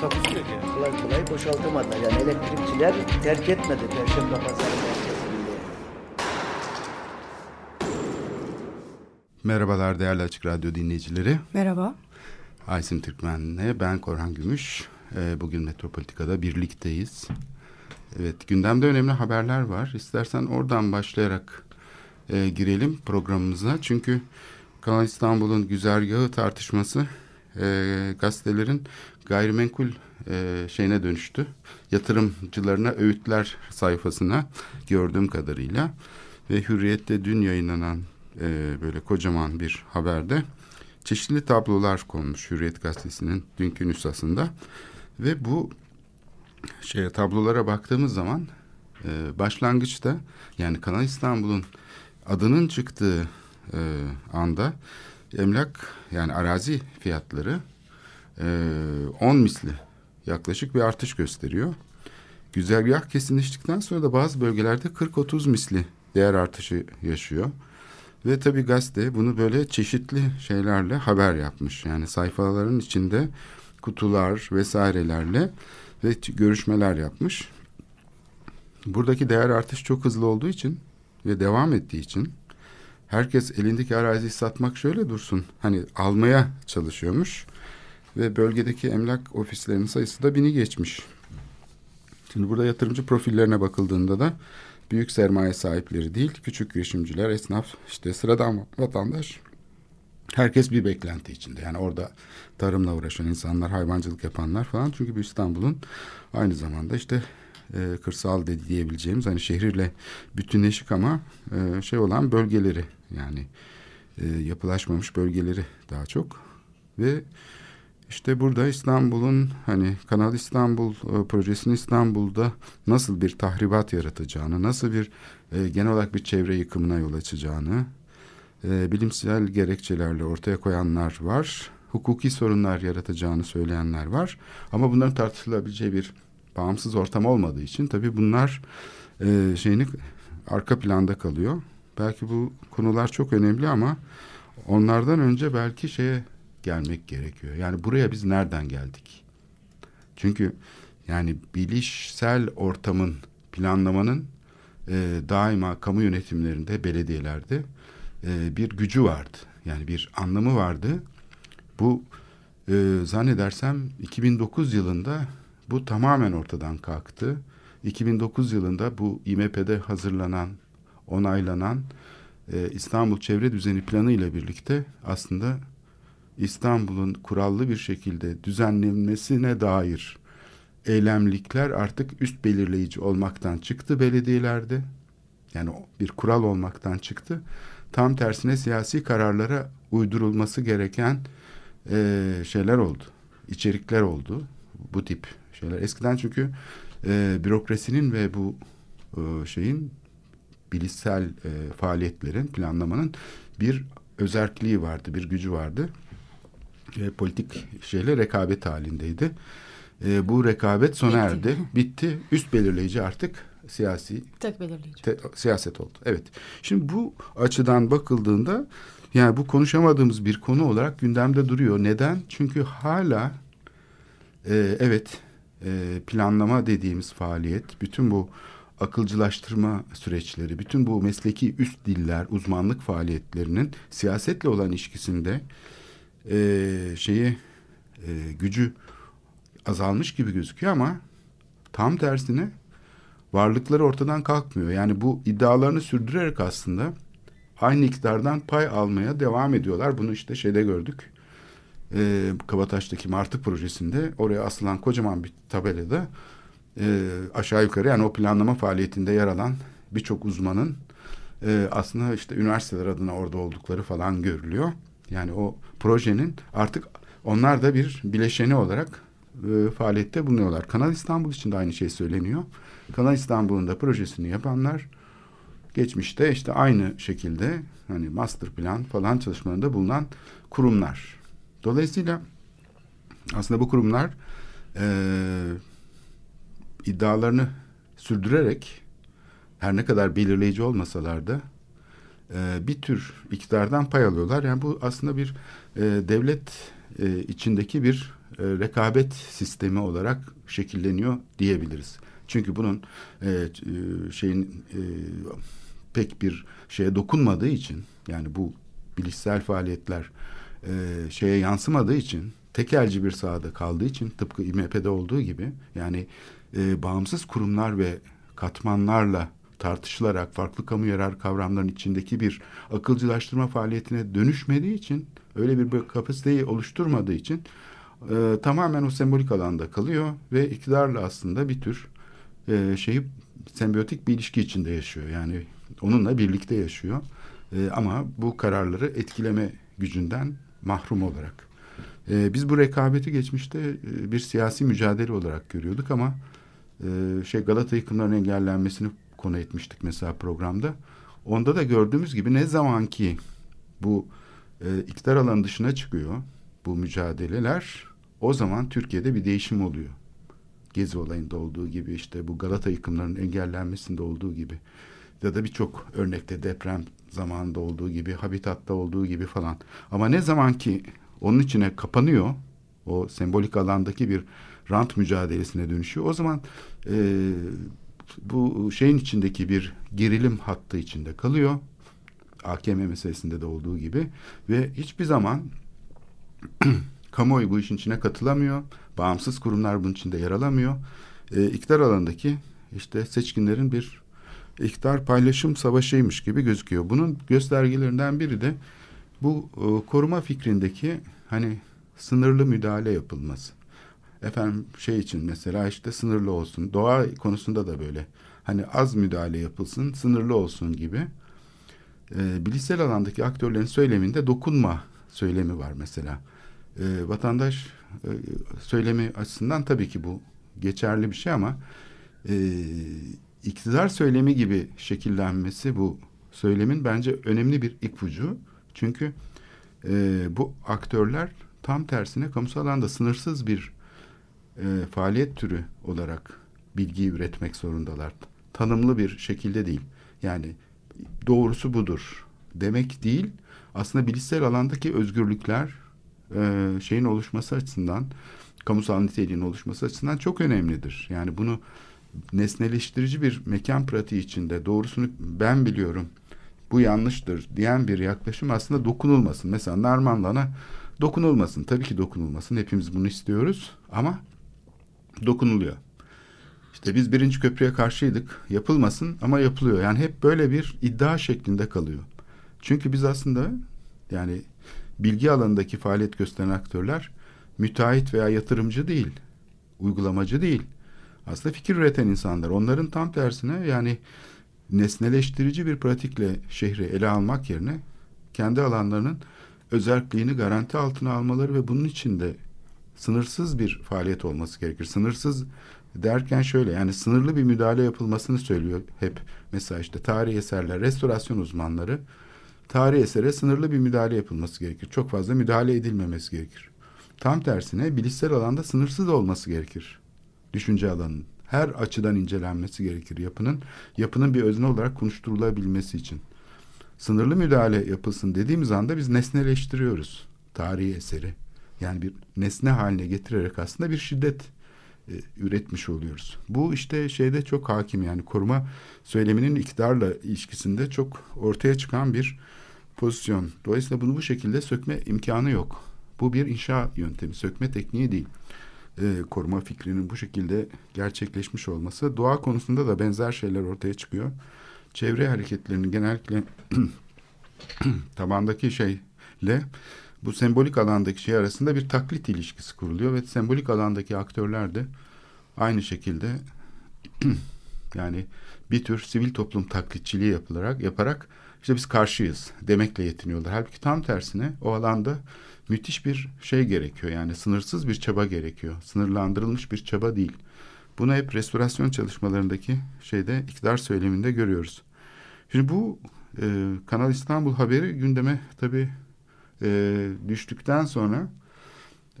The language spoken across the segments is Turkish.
Takusu yok yani. kolay kolay boşaltamadılar. Yani elektrikçiler terk etmedi Perşembe Pazarı merkezini. Merhabalar değerli Açık Radyo dinleyicileri. Merhaba. Aysin Türkmen'le ben Korhan Gümüş. Ee, Bugün Metropolitika'da birlikteyiz. Evet gündemde önemli haberler var. İstersen oradan başlayarak e, girelim programımıza. Çünkü Kanal İstanbul'un güzergahı tartışması e, gazetelerin gayrimenkul e, şeyine dönüştü. Yatırımcılarına öğütler sayfasına gördüğüm kadarıyla. Ve Hürriyet'te dün yayınlanan e, böyle kocaman bir haberde çeşitli tablolar konmuş Hürriyet Gazetesi'nin dünkü nüshasında. Ve bu şey tablolara baktığımız zaman e, başlangıçta yani Kanal İstanbul'un adının çıktığı e, anda emlak yani arazi fiyatları e, 10 misli yaklaşık bir artış gösteriyor. Güzergah kesinleştikten sonra da bazı bölgelerde 40-30 misli değer artışı yaşıyor. Ve tabii gazete bunu böyle çeşitli şeylerle haber yapmış. Yani sayfaların içinde kutular vesairelerle ve görüşmeler yapmış. Buradaki değer artış çok hızlı olduğu için ve devam ettiği için herkes elindeki araziyi satmak şöyle dursun. Hani almaya çalışıyormuş ve bölgedeki emlak ofislerinin sayısı da bini geçmiş. Şimdi burada yatırımcı profillerine bakıldığında da büyük sermaye sahipleri değil, küçük girişimciler, esnaf, işte sıradan vatandaş herkes bir beklenti içinde. Yani orada tarımla uğraşan insanlar, hayvancılık yapanlar falan. Çünkü bu İstanbul'un aynı zamanda işte e, kırsal de diyebileceğimiz hani şehirle bütünleşik ama e, şey olan bölgeleri yani e, yapılaşmamış bölgeleri daha çok ve işte burada İstanbul'un hani Kanal İstanbul e, projesinin İstanbul'da nasıl bir tahribat yaratacağını, nasıl bir e, genel olarak bir çevre yıkımına yol açacağını e, bilimsel gerekçelerle ortaya koyanlar var. Hukuki sorunlar yaratacağını söyleyenler var. Ama bunların tartışılabileceği bir bağımsız ortam olmadığı için tabii bunlar e, şeyini arka planda kalıyor. Belki bu konular çok önemli ama onlardan önce belki şeye gelmek gerekiyor. Yani buraya biz nereden geldik? Çünkü yani bilişsel ortamın planlamanın e, daima kamu yönetimlerinde, belediyelerde e, bir gücü vardı. Yani bir anlamı vardı. Bu e, zannedersem 2009 yılında bu tamamen ortadan kalktı. 2009 yılında bu İMP'de hazırlanan, onaylanan e, İstanbul Çevre Düzeni Planı ile birlikte aslında İstanbul'un kurallı bir şekilde düzenlenmesine dair eylemlikler artık üst belirleyici olmaktan çıktı belediyelerde. Yani bir kural olmaktan çıktı. Tam tersine siyasi kararlara uydurulması gereken e, şeyler oldu. içerikler oldu. Bu tip şeyler. Eskiden çünkü e, bürokrasinin ve bu e, şeyin bilişsel e, faaliyetlerin, planlamanın bir özerkliği vardı, bir gücü vardı. E, politik şeyle rekabet halindeydi. E, bu rekabet sona Bitti. erdi, bitti. Üst belirleyici artık siyasi Tek belirleyici. te- siyaset oldu. Evet. Şimdi bu açıdan bakıldığında yani bu konuşamadığımız bir konu olarak gündemde duruyor. Neden? Çünkü hala e, evet e, planlama dediğimiz faaliyet, bütün bu akılcılaştırma süreçleri, bütün bu mesleki üst diller, uzmanlık faaliyetlerinin siyasetle olan ilişkisinde e, şeyi e, gücü azalmış gibi gözüküyor ama tam tersine varlıkları ortadan kalkmıyor. Yani bu iddialarını sürdürerek aslında aynı iktidardan pay almaya devam ediyorlar. Bunu işte şeyde gördük. Ee, Kabataş'taki Martı projesinde oraya asılan kocaman bir tabelada e, aşağı yukarı yani o planlama faaliyetinde yer alan birçok uzmanın e, aslında işte üniversiteler adına orada oldukları falan görülüyor. Yani o projenin artık onlar da bir bileşeni olarak e, faaliyette bulunuyorlar. Kanal İstanbul için de aynı şey söyleniyor. Kanal İstanbul'un da projesini yapanlar geçmişte işte aynı şekilde hani master plan falan çalışmalarında bulunan kurumlar. Dolayısıyla aslında bu kurumlar e, iddialarını sürdürerek her ne kadar belirleyici olmasalar da e, bir tür iktidardan pay alıyorlar. Yani bu aslında bir e, devlet e, içindeki bir e, rekabet sistemi olarak şekilleniyor diyebiliriz. Çünkü bunun e, e, şeyin e, pek bir şeye dokunmadığı için yani bu bilişsel faaliyetler e, şeye yansımadığı için tekelci bir sahada kaldığı için tıpkı İMP'de olduğu gibi yani e, bağımsız kurumlar ve katmanlarla tartışılarak farklı kamu yarar kavramların içindeki bir akılcılaştırma faaliyetine dönüşmediği için öyle bir kapasiteyi oluşturmadığı için e, tamamen o sembolik alanda kalıyor ve iktidarla aslında bir tür e, şeyi sembiyotik bir ilişki içinde yaşıyor. Yani onunla birlikte yaşıyor. E, ama bu kararları etkileme gücünden mahrum olarak. E, biz bu rekabeti geçmişte e, bir siyasi mücadele olarak görüyorduk ama e, şey Galata yıkımlarının engellenmesini konu etmiştik mesela programda. Onda da gördüğümüz gibi ne zaman ki bu e, iktidar alanı dışına çıkıyor bu mücadeleler o zaman Türkiye'de bir değişim oluyor. Gezi olayında olduğu gibi işte bu Galata yıkımlarının engellenmesinde olduğu gibi ya da birçok örnekte deprem zamanında olduğu gibi, habitatta olduğu gibi falan. Ama ne zaman ki onun içine kapanıyor, o sembolik alandaki bir rant mücadelesine dönüşüyor. O zaman e, bu şeyin içindeki bir gerilim hattı içinde kalıyor. AKM meselesinde de olduğu gibi ve hiçbir zaman kamuoyu bu işin içine katılamıyor. Bağımsız kurumlar bunun içinde yer alamıyor. E, iktidar alanındaki işte seçkinlerin bir iktidar paylaşım savaşıymış gibi gözüküyor. Bunun göstergelerinden biri de bu e, koruma fikrindeki hani sınırlı müdahale yapılması. Efendim şey için mesela işte sınırlı olsun. Doğa konusunda da böyle. Hani az müdahale yapılsın, sınırlı olsun gibi. E, bilişsel alandaki aktörlerin söyleminde dokunma söylemi var mesela. E, vatandaş e, söylemi açısından tabii ki bu geçerli bir şey ama e, iktidar söylemi gibi şekillenmesi bu söylemin bence önemli bir ipucu. Çünkü e, bu aktörler tam tersine kamusal alanda sınırsız bir e, faaliyet türü olarak bilgi üretmek zorundalar. Tanımlı bir şekilde değil. Yani doğrusu budur demek değil. Aslında bilişsel alandaki özgürlükler e, şeyin oluşması açısından, kamusal niteliğin oluşması açısından çok önemlidir. Yani bunu nesneleştirici bir mekan pratiği içinde doğrusunu ben biliyorum, bu yanlıştır diyen bir yaklaşım aslında dokunulmasın. Mesela Narmanlan'a dokunulmasın. Tabii ki dokunulmasın. Hepimiz bunu istiyoruz ama dokunuluyor. İşte biz birinci köprüye karşıydık. Yapılmasın ama yapılıyor. Yani hep böyle bir iddia şeklinde kalıyor. Çünkü biz aslında yani bilgi alanındaki faaliyet gösteren aktörler müteahhit veya yatırımcı değil, uygulamacı değil. Aslında fikir üreten insanlar. Onların tam tersine yani nesneleştirici bir pratikle şehri ele almak yerine kendi alanlarının özelliğini garanti altına almaları ve bunun içinde sınırsız bir faaliyet olması gerekir. Sınırsız derken şöyle yani sınırlı bir müdahale yapılmasını söylüyor hep. Mesela işte tarihi eserler, restorasyon uzmanları tarihi esere sınırlı bir müdahale yapılması gerekir. Çok fazla müdahale edilmemesi gerekir. Tam tersine bilişsel alanda sınırsız olması gerekir. Düşünce alanının her açıdan incelenmesi gerekir yapının. Yapının bir özne olarak konuşturulabilmesi için. Sınırlı müdahale yapılsın dediğimiz anda biz nesneleştiriyoruz tarihi eseri. Yani bir nesne haline getirerek aslında bir şiddet e, üretmiş oluyoruz. Bu işte şeyde çok hakim yani koruma söyleminin iktidarla ilişkisinde çok ortaya çıkan bir pozisyon. Dolayısıyla bunu bu şekilde sökme imkanı yok. Bu bir inşa yöntemi, sökme tekniği değil. E, koruma fikrinin bu şekilde gerçekleşmiş olması. Doğa konusunda da benzer şeyler ortaya çıkıyor. Çevre hareketlerinin genellikle tabandaki şeyle bu sembolik alandaki şey arasında bir taklit ilişkisi kuruluyor ve sembolik alandaki aktörler de aynı şekilde yani bir tür sivil toplum taklitçiliği yapılarak yaparak işte biz karşıyız demekle yetiniyorlar. Halbuki tam tersine o alanda müthiş bir şey gerekiyor. Yani sınırsız bir çaba gerekiyor. Sınırlandırılmış bir çaba değil. Bunu hep restorasyon çalışmalarındaki şeyde iktidar söyleminde görüyoruz. Şimdi bu e, Kanal İstanbul haberi gündeme tabii e, düştükten sonra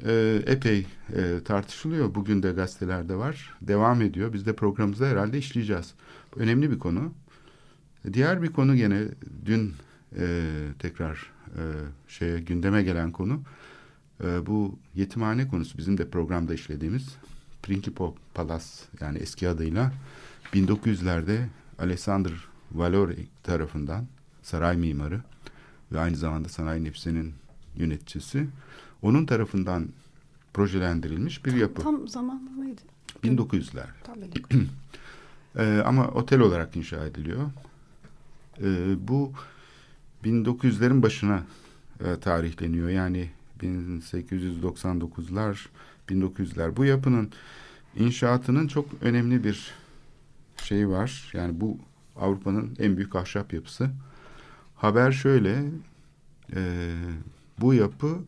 e, epey e, tartışılıyor. Bugün de gazetelerde var. Devam ediyor. Biz de programımızda herhalde işleyeceğiz. Önemli bir konu. Diğer bir konu gene dün e, tekrar e, şeye gündeme gelen konu e, bu yetimhane konusu bizim de programda işlediğimiz Principal Palace yani eski adıyla 1900'lerde Alexander Valori tarafından saray mimarı ve aynı zamanda sanayi nefsinin yöneticisi onun tarafından projelendirilmiş bir yapı. Tam zamanı neydi? 1900'ler. Tam benim. Ee, ama otel olarak inşa ediliyor. Ee, bu 1900'lerin başına e, tarihleniyor. Yani 1899'lar, 1900'ler. Bu yapının inşaatının çok önemli bir şeyi var. Yani bu Avrupa'nın en büyük ahşap yapısı. Haber şöyle, e, bu yapı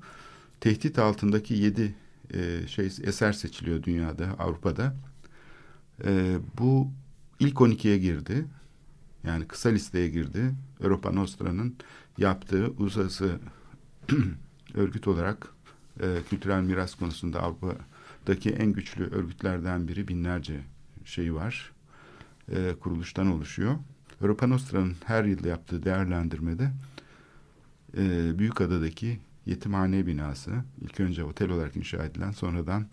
tehdit altındaki yedi e, şey eser seçiliyor dünyada, Avrupa'da. E, bu ilk 12'ye girdi. Yani kısa listeye girdi. Europa Nostra'nın yaptığı uluslararası örgüt olarak e, kültürel miras konusunda Avrupa'daki en güçlü örgütlerden biri binlerce şey var. E, kuruluştan oluşuyor. Europa Nostra'nın her yıl yaptığı değerlendirmede e, Büyükada'daki yetimhane binası ilk önce otel olarak inşa edilen sonradan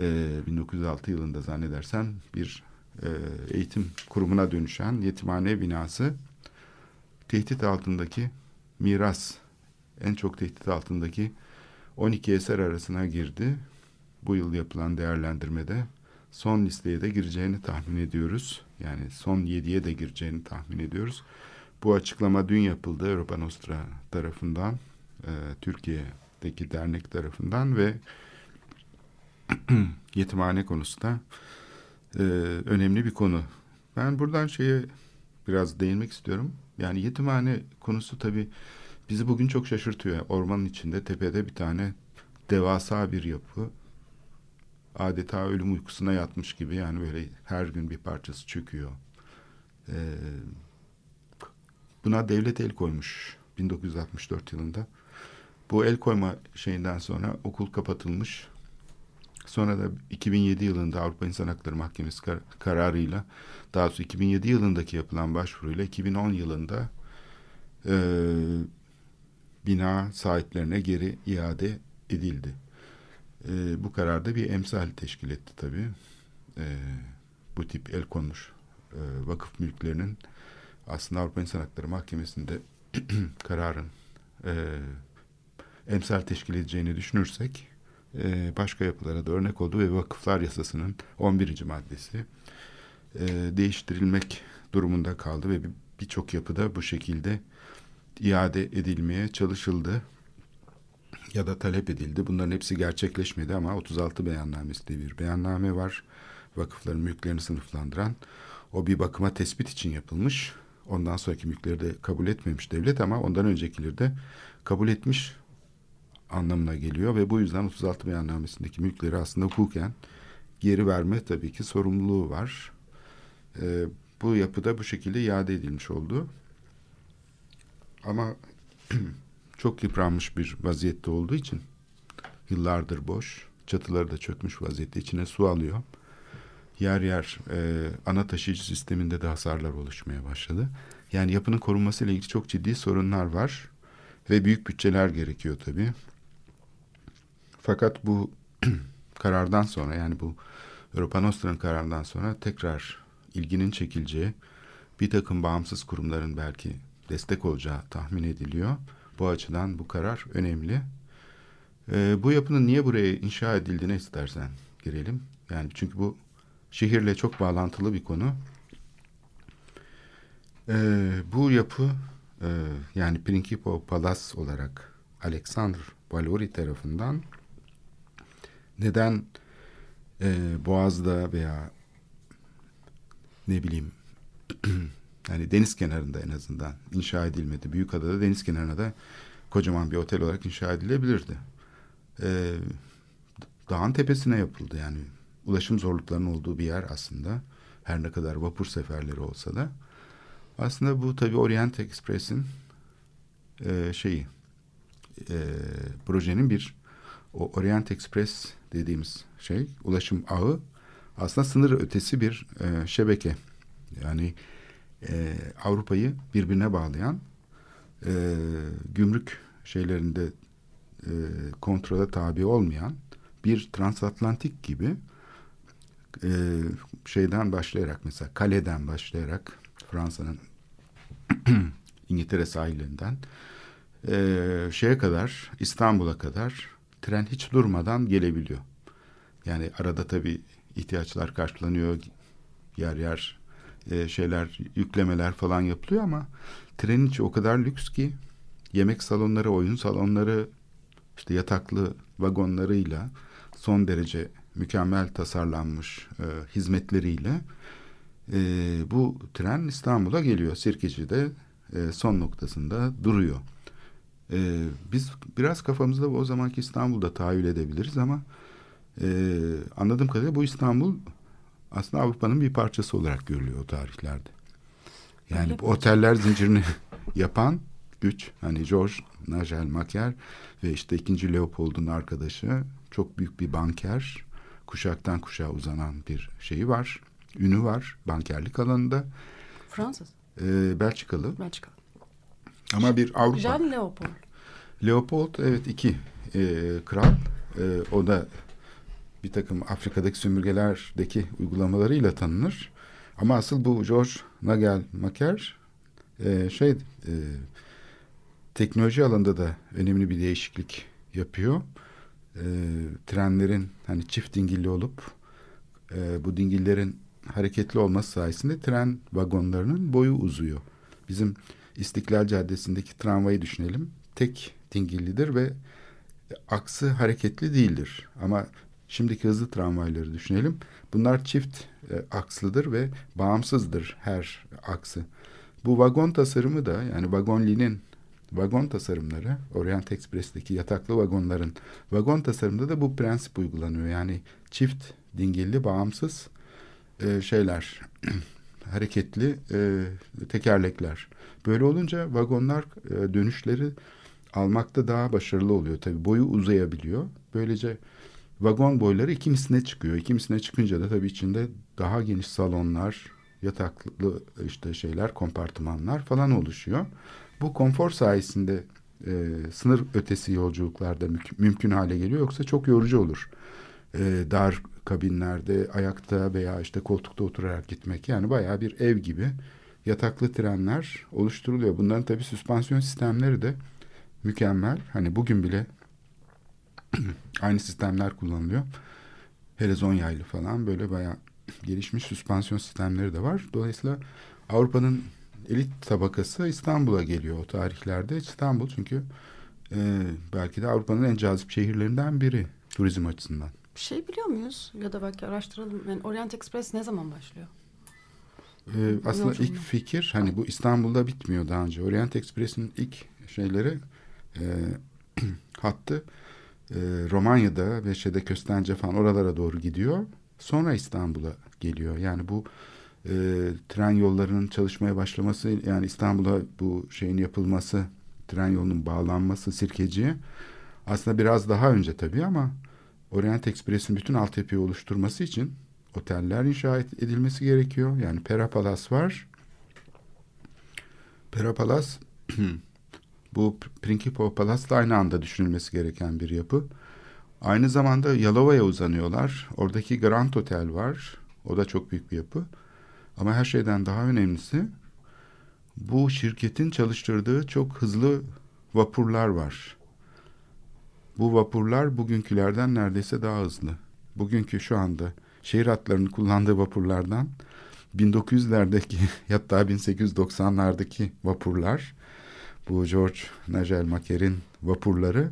e, 1906 yılında zannedersem bir e, eğitim kurumuna dönüşen yetimhane binası tehdit altındaki miras en çok tehdit altındaki 12 eser arasına girdi. Bu yıl yapılan değerlendirmede son listeye de gireceğini tahmin ediyoruz. Yani son 7'ye de gireceğini tahmin ediyoruz. Bu açıklama dün yapıldı Europa Nostra tarafından, e, Türkiye'deki dernek tarafından ve yetimhane konusu da e, önemli bir konu. Ben buradan şeye biraz değinmek istiyorum. Yani yetimhane konusu tabii bizi bugün çok şaşırtıyor. Ormanın içinde tepede bir tane devasa bir yapı. Adeta ölüm uykusuna yatmış gibi yani böyle her gün bir parçası çöküyor. Ee, buna devlet el koymuş 1964 yılında. Bu el koyma şeyinden sonra okul kapatılmış. Sonra da 2007 yılında Avrupa İnsan Hakları Mahkemesi kar kararıyla daha sonra 2007 yılındaki yapılan başvuruyla 2010 yılında e, bina sahiplerine geri iade edildi. E, bu kararda bir emsal teşkil etti tabii. E, bu tip el konmuş e, vakıf mülklerinin aslında Avrupa İnsan Hakları Mahkemesi'nde kararın e, emsal teşkil edeceğini düşünürsek e, başka yapılara da örnek oldu ve vakıflar yasasının 11. maddesi e, değiştirilmek durumunda kaldı ve birçok yapıda bu şekilde iade edilmeye çalışıldı ya da talep edildi. Bunların hepsi gerçekleşmedi ama 36 beyannamesi diye bir beyanname var. Vakıfların mülklerini sınıflandıran. O bir bakıma tespit için yapılmış. Ondan sonraki mülkleri de kabul etmemiş devlet ama ondan öncekileri de kabul etmiş anlamına geliyor ve bu yüzden 36 beyannamesindeki mülkleri aslında hukuken geri verme tabii ki sorumluluğu var. Ee, bu yapıda bu şekilde iade edilmiş oldu. Ama çok yıpranmış bir vaziyette olduğu için yıllardır boş, çatıları da çökmüş vaziyette içine su alıyor. Yer yer e, ana taşıyıcı sisteminde de hasarlar oluşmaya başladı. Yani yapının korunması ile ilgili çok ciddi sorunlar var ve büyük bütçeler gerekiyor tabii. Fakat bu karardan sonra yani bu Europa Nostra'nın kararından sonra tekrar ilginin çekileceği bir takım bağımsız kurumların belki destek olacağı tahmin ediliyor. Bu açıdan bu karar önemli. Ee, bu yapının niye buraya inşa edildiğine istersen girelim. Yani çünkü bu şehirle çok bağlantılı bir konu. Ee, bu yapı e, yani Principal Palace olarak Alexander Valori tarafından neden e, Boğaz'da veya ne bileyim Yani deniz kenarında en azından inşa edilmedi. Büyükada'da deniz kenarına da kocaman bir otel olarak inşa edilebilirdi. Ee, dağın tepesine yapıldı yani. Ulaşım zorluklarının olduğu bir yer aslında. Her ne kadar vapur seferleri olsa da. Aslında bu tabii Orient Express'in e, şeyi e, projenin bir o Orient Express dediğimiz şey ulaşım ağı aslında sınır ötesi bir e, şebeke. Yani e, Avrupa'yı birbirine bağlayan e, gümrük şeylerinde e, kontrole tabi olmayan bir transatlantik gibi e, şeyden başlayarak mesela Kale'den başlayarak Fransa'nın İngiltere sahillerinden e, şeye kadar İstanbul'a kadar tren hiç durmadan gelebiliyor. Yani arada tabii ihtiyaçlar karşılanıyor. Yer yer e, şeyler yüklemeler falan yapılıyor ama trenin içi o kadar lüks ki yemek salonları, oyun salonları, işte yataklı vagonlarıyla son derece mükemmel tasarlanmış e, hizmetleriyle e, bu tren İstanbul'a geliyor. Sirkeci'de e, son noktasında duruyor. E, biz biraz kafamızda o zamanki İstanbul'da tahayyül edebiliriz ama e, anladığım kadarıyla bu İstanbul aslında Avrupa'nın bir parçası olarak görülüyor o tarihlerde. Yani bu oteller zincirini yapan güç hani George Nigel Macaire ve işte ikinci Leopold'un arkadaşı çok büyük bir banker kuşaktan kuşağa uzanan bir şeyi var. Ünü var bankerlik alanında. Fransız. E, Belçikalı. Belçika. Ama bir Avrupa. Jean Leopold. Leopold evet iki e, kral. E, o da bir takım Afrika'daki sömürgelerdeki uygulamalarıyla tanınır. Ama asıl bu George Nagel Maker e, şey e, teknoloji alanında da önemli bir değişiklik yapıyor. E, trenlerin hani çift dingilli olup e, bu dingillerin hareketli olması sayesinde tren vagonlarının boyu uzuyor. Bizim İstiklal Caddesi'ndeki tramvayı düşünelim. Tek dingillidir ve aksı hareketli değildir. Ama şimdiki hızlı tramvayları düşünelim. Bunlar çift e, akslıdır ve bağımsızdır her aksı. Bu vagon tasarımı da yani vagonlinin vagon tasarımları Orient Express'teki yataklı vagonların vagon tasarımında da bu prensip uygulanıyor. Yani çift dingilli bağımsız e, şeyler hareketli e, tekerlekler. Böyle olunca vagonlar e, dönüşleri almakta daha başarılı oluyor. Tabii boyu uzayabiliyor. Böylece vagon boyları iki misline çıkıyor. İki misline çıkınca da tabii içinde daha geniş salonlar, yataklı işte şeyler, kompartımanlar falan oluşuyor. Bu konfor sayesinde e, sınır ötesi yolculuklarda mü- mümkün hale geliyor. Yoksa çok yorucu olur. E, dar kabinlerde ayakta veya işte koltukta oturarak gitmek yani bayağı bir ev gibi yataklı trenler oluşturuluyor. Bunların tabii süspansiyon sistemleri de mükemmel. Hani bugün bile aynı sistemler kullanılıyor. Helezon yaylı falan böyle bayağı gelişmiş süspansiyon sistemleri de var. Dolayısıyla Avrupa'nın elit tabakası İstanbul'a geliyor o tarihlerde. İstanbul çünkü e, belki de Avrupa'nın en cazip şehirlerinden biri turizm açısından. Bir şey biliyor muyuz? Ya da belki araştıralım. Yani Orient Express ne zaman başlıyor? Ee, aslında Yolculuğu. ilk fikir hani bu İstanbul'da bitmiyor daha önce. Orient Express'in ilk şeyleri e, hattı e, Romanya'da ve şeyde Köstence falan oralara doğru gidiyor. Sonra İstanbul'a geliyor. Yani bu e, tren yollarının çalışmaya başlaması yani İstanbul'a bu şeyin yapılması tren yolunun bağlanması Sirkeci'ye aslında biraz daha önce tabii ama Orient Express'in bütün altyapıyı oluşturması için oteller inşa edilmesi gerekiyor. Yani Pera Palace var. Pera Palace bu Principal Palace'la aynı anda düşünülmesi gereken bir yapı. Aynı zamanda Yalova'ya uzanıyorlar. Oradaki Grand Hotel var. O da çok büyük bir yapı. Ama her şeyden daha önemlisi bu şirketin çalıştırdığı çok hızlı vapurlar var. Bu vapurlar bugünkülerden neredeyse daha hızlı. Bugünkü şu anda şehir hatlarının kullandığı vapurlardan 1900'lerdeki hatta 1890'lardaki vapurlar bu George Nigel Macare'in vapurları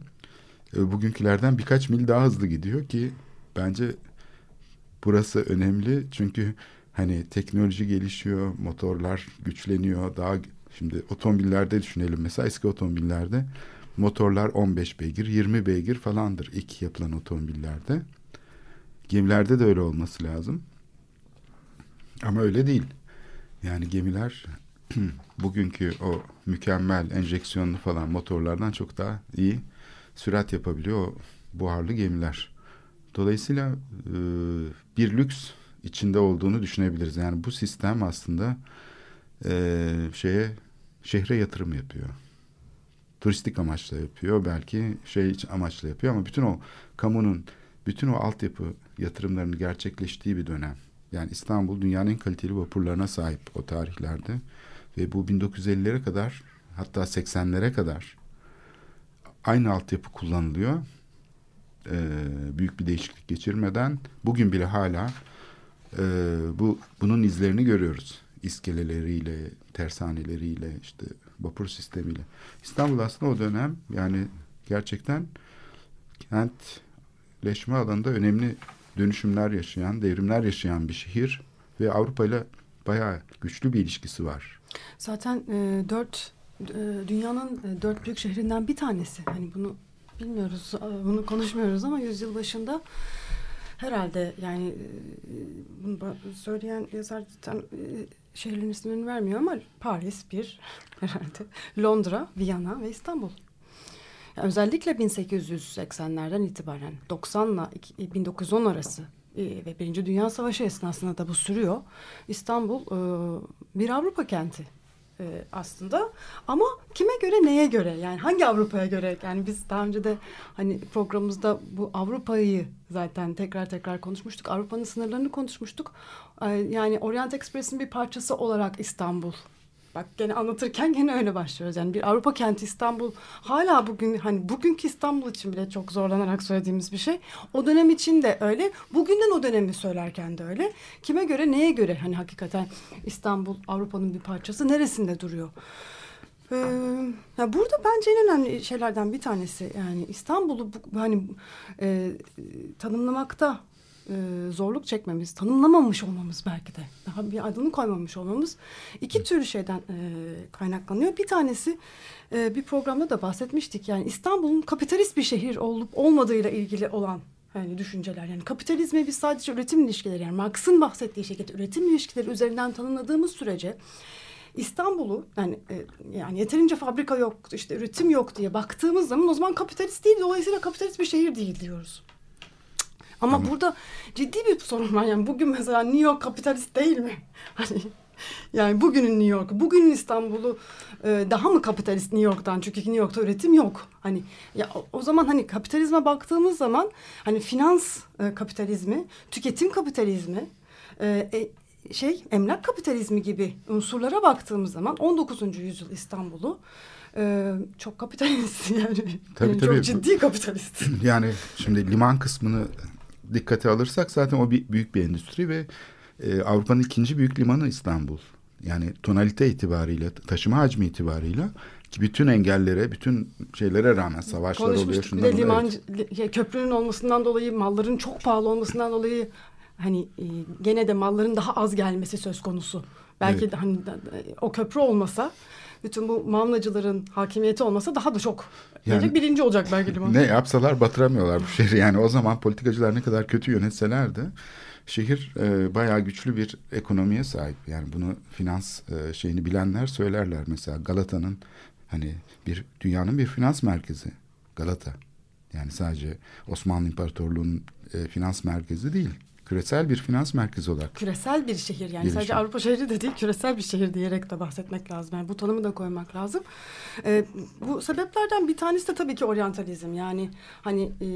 e, bugünkülerden birkaç mil daha hızlı gidiyor ki bence burası önemli çünkü Hani teknoloji gelişiyor, motorlar güçleniyor. Daha şimdi otomobillerde düşünelim mesela eski otomobillerde motorlar 15 beygir, 20 beygir falandır ilk yapılan otomobillerde. Gemilerde de öyle olması lazım. Ama öyle değil. Yani gemiler bugünkü o mükemmel enjeksiyonlu falan motorlardan çok daha iyi sürat yapabiliyor o buharlı gemiler. Dolayısıyla e, bir lüks içinde olduğunu düşünebiliriz. Yani bu sistem aslında e, şeye şehre yatırım yapıyor. Turistik amaçla yapıyor. Belki şey amaçla yapıyor ama bütün o kamunun bütün o altyapı yatırımlarının gerçekleştiği bir dönem. Yani İstanbul dünyanın en kaliteli vapurlarına sahip o tarihlerde. Ve bu 1950'lere kadar hatta 80'lere kadar aynı altyapı kullanılıyor. Ee, büyük bir değişiklik geçirmeden bugün bile hala e, bu bunun izlerini görüyoruz. İskeleleriyle, tersaneleriyle, işte vapur sistemiyle. İstanbul aslında o dönem yani gerçekten kentleşme alanında önemli dönüşümler yaşayan, devrimler yaşayan bir şehir ve Avrupa ile bayağı güçlü bir ilişkisi var. Zaten e, dört e, dünyanın e, dört büyük şehrinden bir tanesi. Hani bunu bilmiyoruz, e, bunu konuşmuyoruz ama yüzyıl başında herhalde yani e, bunu söyleyen yazar zaten e, şehirlerin ismini vermiyor ama Paris bir herhalde, Londra, Viyana ve İstanbul. Özellikle 1880'lerden itibaren 90 ile 1910 arası e, ve Birinci Dünya Savaşı esnasında da bu sürüyor. İstanbul e, bir Avrupa kenti e, aslında. Ama kime göre neye göre? Yani hangi Avrupa'ya göre? Yani biz daha önce de hani programımızda bu Avrupa'yı zaten tekrar tekrar konuşmuştuk. Avrupa'nın sınırlarını konuşmuştuk. Yani Orient Express'in bir parçası olarak İstanbul Bak gene anlatırken gene öyle başlıyoruz. Yani bir Avrupa kenti İstanbul hala bugün hani bugünkü İstanbul için bile çok zorlanarak söylediğimiz bir şey. O dönem için de öyle. Bugünden o dönemi söylerken de öyle. Kime göre neye göre hani hakikaten İstanbul Avrupa'nın bir parçası neresinde duruyor? Ee, ya burada bence en önemli şeylerden bir tanesi yani İstanbul'u hani e, tanımlamakta e, zorluk çekmemiz, tanımlamamış olmamız belki de. Daha bir adını koymamış olmamız iki türlü şeyden e, kaynaklanıyor. Bir tanesi e, bir programda da bahsetmiştik. Yani İstanbul'un kapitalist bir şehir olup olmadığıyla ilgili olan yani düşünceler. Yani kapitalizmi biz sadece üretim ilişkileri yani Marx'ın bahsettiği şekilde üretim ilişkileri üzerinden tanımladığımız sürece İstanbul'u yani e, yani yeterince fabrika yok, işte üretim yok diye baktığımız zaman o zaman kapitalist değil dolayısıyla kapitalist bir şehir değil diyoruz. Ama Ama burada ciddi bir sorun var. Yani bugün mesela New York kapitalist değil mi? Hani yani bugünün New York, bugünün İstanbul'u e, daha mı kapitalist New York'tan? Çünkü New York'ta üretim yok. Hani ya o, o zaman hani kapitalizme baktığımız zaman hani finans e, kapitalizmi, tüketim kapitalizmi, e, e, şey emlak kapitalizmi gibi unsurlara baktığımız zaman 19. yüzyıl İstanbul'u e, çok kapitalist yani, tabii, yani tabii. çok ciddi kapitalist. Yani şimdi liman kısmını dikkate alırsak zaten o bir, büyük bir endüstri ve e, Avrupa'nın ikinci büyük limanı İstanbul. Yani tonalite itibariyle, taşıma hacmi itibariyle ki bütün engellere, bütün şeylere rağmen savaşlar oluyor. Şundan bir de liman, evet. köprünün olmasından dolayı, malların çok pahalı olmasından dolayı hani e, gene de malların daha az gelmesi söz konusu. Belki evet. de hani o köprü olmasa bütün bu mamlacıların hakimiyeti olmasa daha da çok yani, birinci olacak belki liman. Ne yapsalar batıramıyorlar bu şehri. Yani o zaman politikacılar ne kadar kötü yönetseler de şehir e, bayağı güçlü bir ekonomiye sahip. Yani bunu finans e, şeyini bilenler söylerler. Mesela Galata'nın hani bir dünyanın bir finans merkezi Galata. Yani sadece Osmanlı İmparatorluğu'nun e, finans merkezi değil küresel bir finans merkezi olarak. Küresel bir şehir yani bir sadece. Avrupa şehri de değil küresel bir şehir diyerek de bahsetmek lazım. Yani bu tanımı da koymak lazım. Ee, bu sebeplerden bir tanesi de tabii ki oryantalizm. Yani hani e,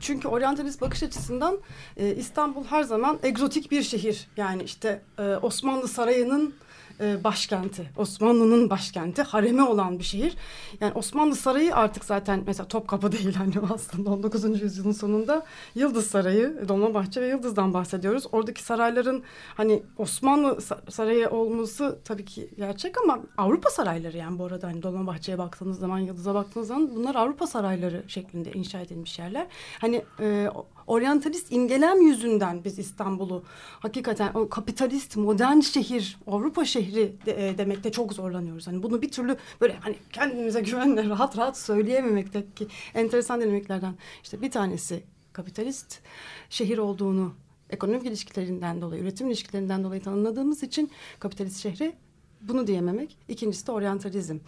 çünkü oryantalist bakış açısından e, İstanbul her zaman egzotik bir şehir. Yani işte e, Osmanlı Sarayı'nın e, başkenti. Osmanlı'nın başkenti. Haremi olan bir şehir. Yani Osmanlı Sarayı artık zaten mesela Topkapı değil hani aslında 19. yüzyılın sonunda Yıldız Sarayı, Dolmabahçe ve Yıldız'dan bahsediyoruz. Oradaki sarayların hani Osmanlı Sarayı olması tabii ki gerçek ama Avrupa sarayları yani bu arada hani Dolmabahçe'ye baktığınız zaman Yıldız'a baktığınız zaman bunlar Avrupa sarayları şeklinde inşa edilmiş yerler. Hani e, oryantalist imgelem yüzünden biz İstanbul'u hakikaten o kapitalist modern şehir, Avrupa şehri de, e, demekte çok zorlanıyoruz. Hani bunu bir türlü böyle hani kendimize güvenle rahat rahat söyleyememekteki enteresan dinamiklerden işte bir tanesi kapitalist şehir olduğunu ekonomik ilişkilerinden dolayı, üretim ilişkilerinden dolayı tanımladığımız için kapitalist şehri bunu diyememek. İkincisi de oryantalizm.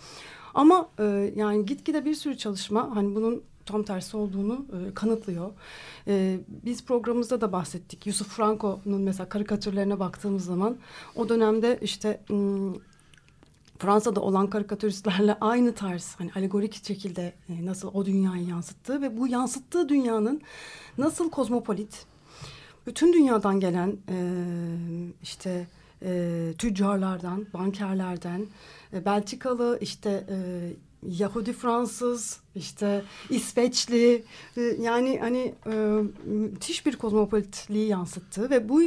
Ama e, yani gitgide bir sürü çalışma hani bunun tam tersi olduğunu e, kanıtlıyor. E, biz programımızda da bahsettik. Yusuf Franco'nun mesela karikatürlerine baktığımız zaman o dönemde işte Fransa'da olan karikatüristlerle aynı tarz hani alegorik şekilde e, nasıl o dünyayı yansıttığı ve bu yansıttığı dünyanın nasıl kozmopolit bütün dünyadan gelen e, işte e, tüccarlardan, bankerlerden, e, Belçikalı işte e, Yahudi Fransız, işte İsveçli e, yani hani e, müthiş bir kozmopolitliği yansıttığı ve bu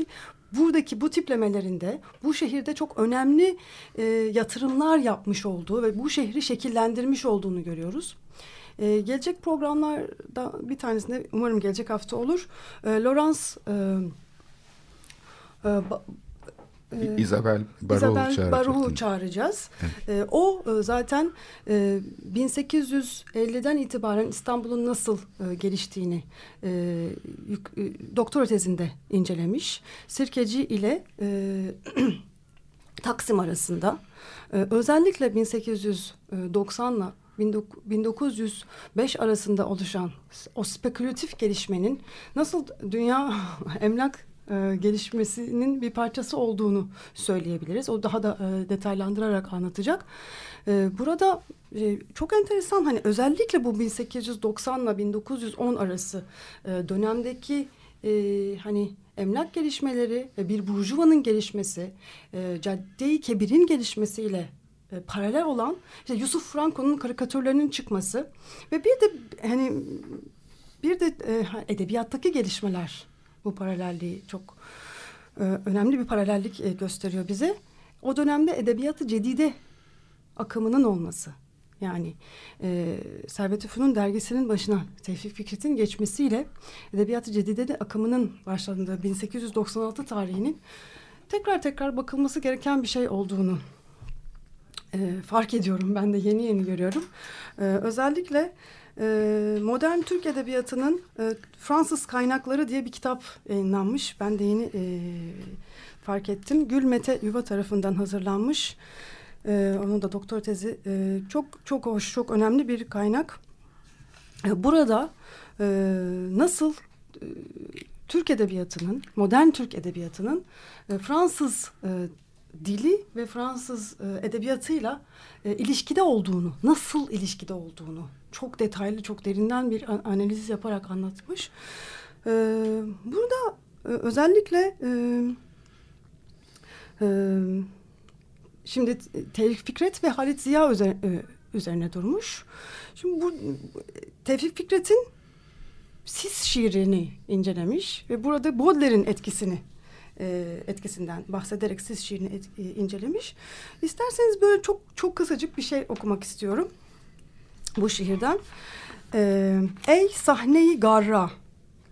buradaki bu tiplemelerinde bu şehirde çok önemli e, yatırımlar yapmış olduğu ve bu şehri şekillendirmiş olduğunu görüyoruz. Ee, gelecek programlarda bir tanesinde umarım gelecek hafta olur. Ee, Lawrence e, e, e, Isabel Baruch'u Isabel Baruch'u çağıracağız. Evet. E, o e, zaten e, 1850'den itibaren İstanbul'un nasıl e, geliştiğini e, yük, e, doktora tezinde incelemiş. Sirkeci ile e, Taksim arasında e, özellikle 1890 ile 1905 arasında oluşan o spekülatif gelişmenin nasıl dünya emlak e, gelişmesinin bir parçası olduğunu söyleyebiliriz. O daha da e, detaylandırarak anlatacak. E, burada e, çok enteresan hani özellikle bu 1890 ile 1910 arası e, dönemdeki e, hani emlak gelişmeleri ve bir burjuvanın gelişmesi, e, cadde-i kebirin gelişmesiyle e, paralel olan işte Yusuf Franco'nun karikatürlerinin çıkması ve bir de hani bir de e, edebiyattaki gelişmeler bu paralelliği çok e, önemli bir paralellik e, gösteriyor bize. O dönemde edebiyatı cedide akımının olması. Yani e, Servet Üfün'ün dergisinin başına Tevfik Fikret'in geçmesiyle Edebiyatı Cedide de akımının başlandığı 1896 tarihinin tekrar tekrar bakılması gereken bir şey olduğunu e, fark ediyorum. Ben de yeni yeni görüyorum. E, özellikle modern Türk Edebiyatı'nın e, Fransız kaynakları diye bir kitap yayınlanmış. Ben de yeni e, fark ettim. Gül Mete Yuva tarafından hazırlanmış. E, onun da doktor tezi e, çok çok hoş, çok önemli bir kaynak. E, burada nasıl Türk Edebiyatı'nın, modern Türk Edebiyatı'nın Fransız dili ve Fransız edebiyatıyla ilişkide olduğunu, nasıl ilişkide olduğunu çok detaylı, çok derinden bir analiz yaparak anlatmış. E, burada özellikle e, e, şimdi Tevfik Fikret ve Halit Ziya üzerine, e, üzerine durmuş. Şimdi bu Tevfik Fikret'in Sis şiirini incelemiş ve burada Baudelaire'in etkisini e, etkisinden bahsederek siz şiirini e, incelemiş. İsterseniz böyle çok çok kısacık bir şey okumak istiyorum bu şiirden. E, ey sahneyi garra,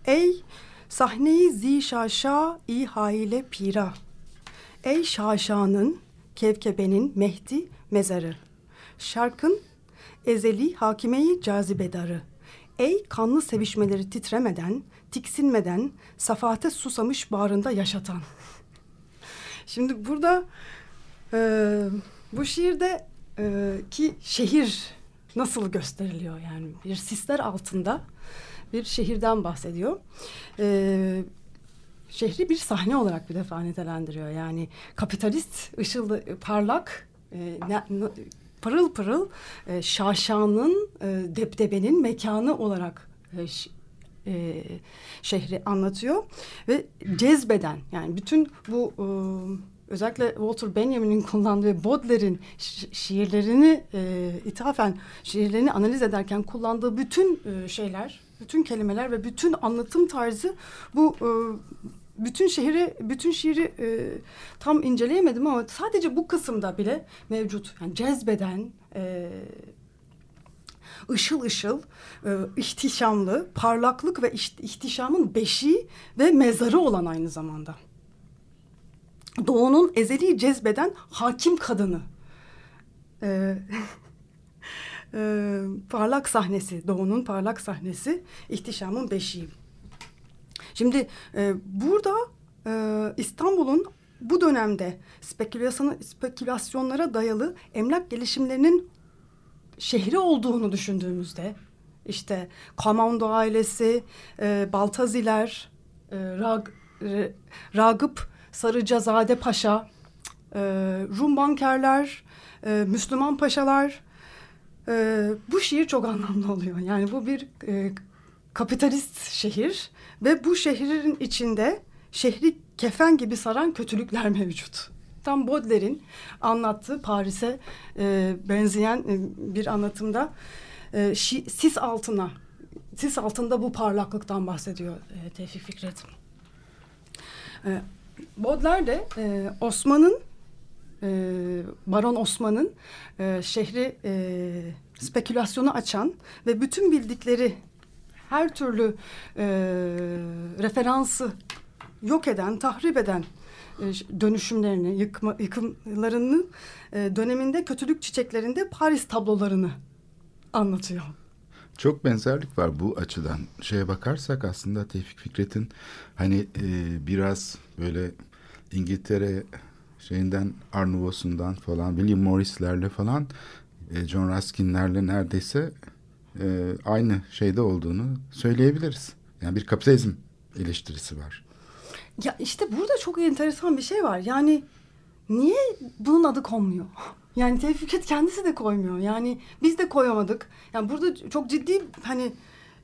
ey sahneyi zişaşa i haile pira, ey şaşanın kevkebenin mehdi mezarı, şarkın ezeli hakimeyi cazibedarı, ey kanlı sevişmeleri titremeden tiksinmeden safate susamış bağrında yaşatan. Şimdi burada e, bu şiirde e, ki şehir nasıl gösteriliyor yani bir sisler altında bir şehirden bahsediyor. E, şehri bir sahne olarak bir defa nitelendiriyor. Yani kapitalist, ışıldı, parlak, e, ne, pırıl pırıl e, şaşanın, e, depdebenin mekanı olarak e, e, şehri anlatıyor ve cezbeden yani bütün bu e, özellikle Walter Benjamin'in kullandığı Baudelaire'in şiirlerini e, ithafen şiirlerini analiz ederken kullandığı bütün e, şeyler, bütün kelimeler ve bütün anlatım tarzı bu e, bütün şehri, bütün şiiri e, tam inceleyemedim ama sadece bu kısımda bile mevcut. Yani cezbeden, e, ışıl ışıl, e, ihtişamlı, parlaklık ve iht- ihtişamın beşiği ve mezarı olan aynı zamanda. Doğu'nun ezeli cezbeden hakim kadını. Ee, e, parlak sahnesi, Doğu'nun parlak sahnesi, ihtişamın beşiği. Şimdi e, burada e, İstanbul'un bu dönemde spekülasyon, spekülasyonlara dayalı emlak gelişimlerinin şehri olduğunu düşündüğümüzde işte Komando ailesi, e, Baltaziler, e, Rag, e, Ragıp Sarıcazade Paşa, e, Rum bankerler, e, Müslüman paşalar e, bu şehir çok anlamlı oluyor. Yani bu bir e, kapitalist şehir ve bu şehrin içinde şehri kefen gibi saran kötülükler mevcut. Tam Baudelaire'in anlattığı Paris'e e, benzeyen e, bir anlatımda e, şi- sis altına, sis altında bu parlaklıktan bahsediyor e, Tevfik Fikret. E, Baudelaire de e, Osman'ın, e, Baron Osman'ın e, şehri e, spekülasyonu açan ve bütün bildikleri her türlü e, referansı yok eden, tahrip eden e, dönüşümlerini, yıkma, yıkımlarının e, döneminde kötülük çiçeklerinde Paris tablolarını anlatıyor. Çok benzerlik var bu açıdan. Şeye bakarsak aslında Tevfik Fikret'in hani e, biraz böyle İngiltere şeyinden Arnavos'undan falan William Morris'lerle falan e, John Ruskin'lerle neredeyse e, aynı şeyde olduğunu söyleyebiliriz. Yani bir kapitalizm eleştirisi var. Ya işte burada çok enteresan bir şey var. Yani niye bunun adı konmuyor? Yani Tevfik Fikret kendisi de koymuyor. Yani biz de koyamadık. Yani burada çok ciddi hani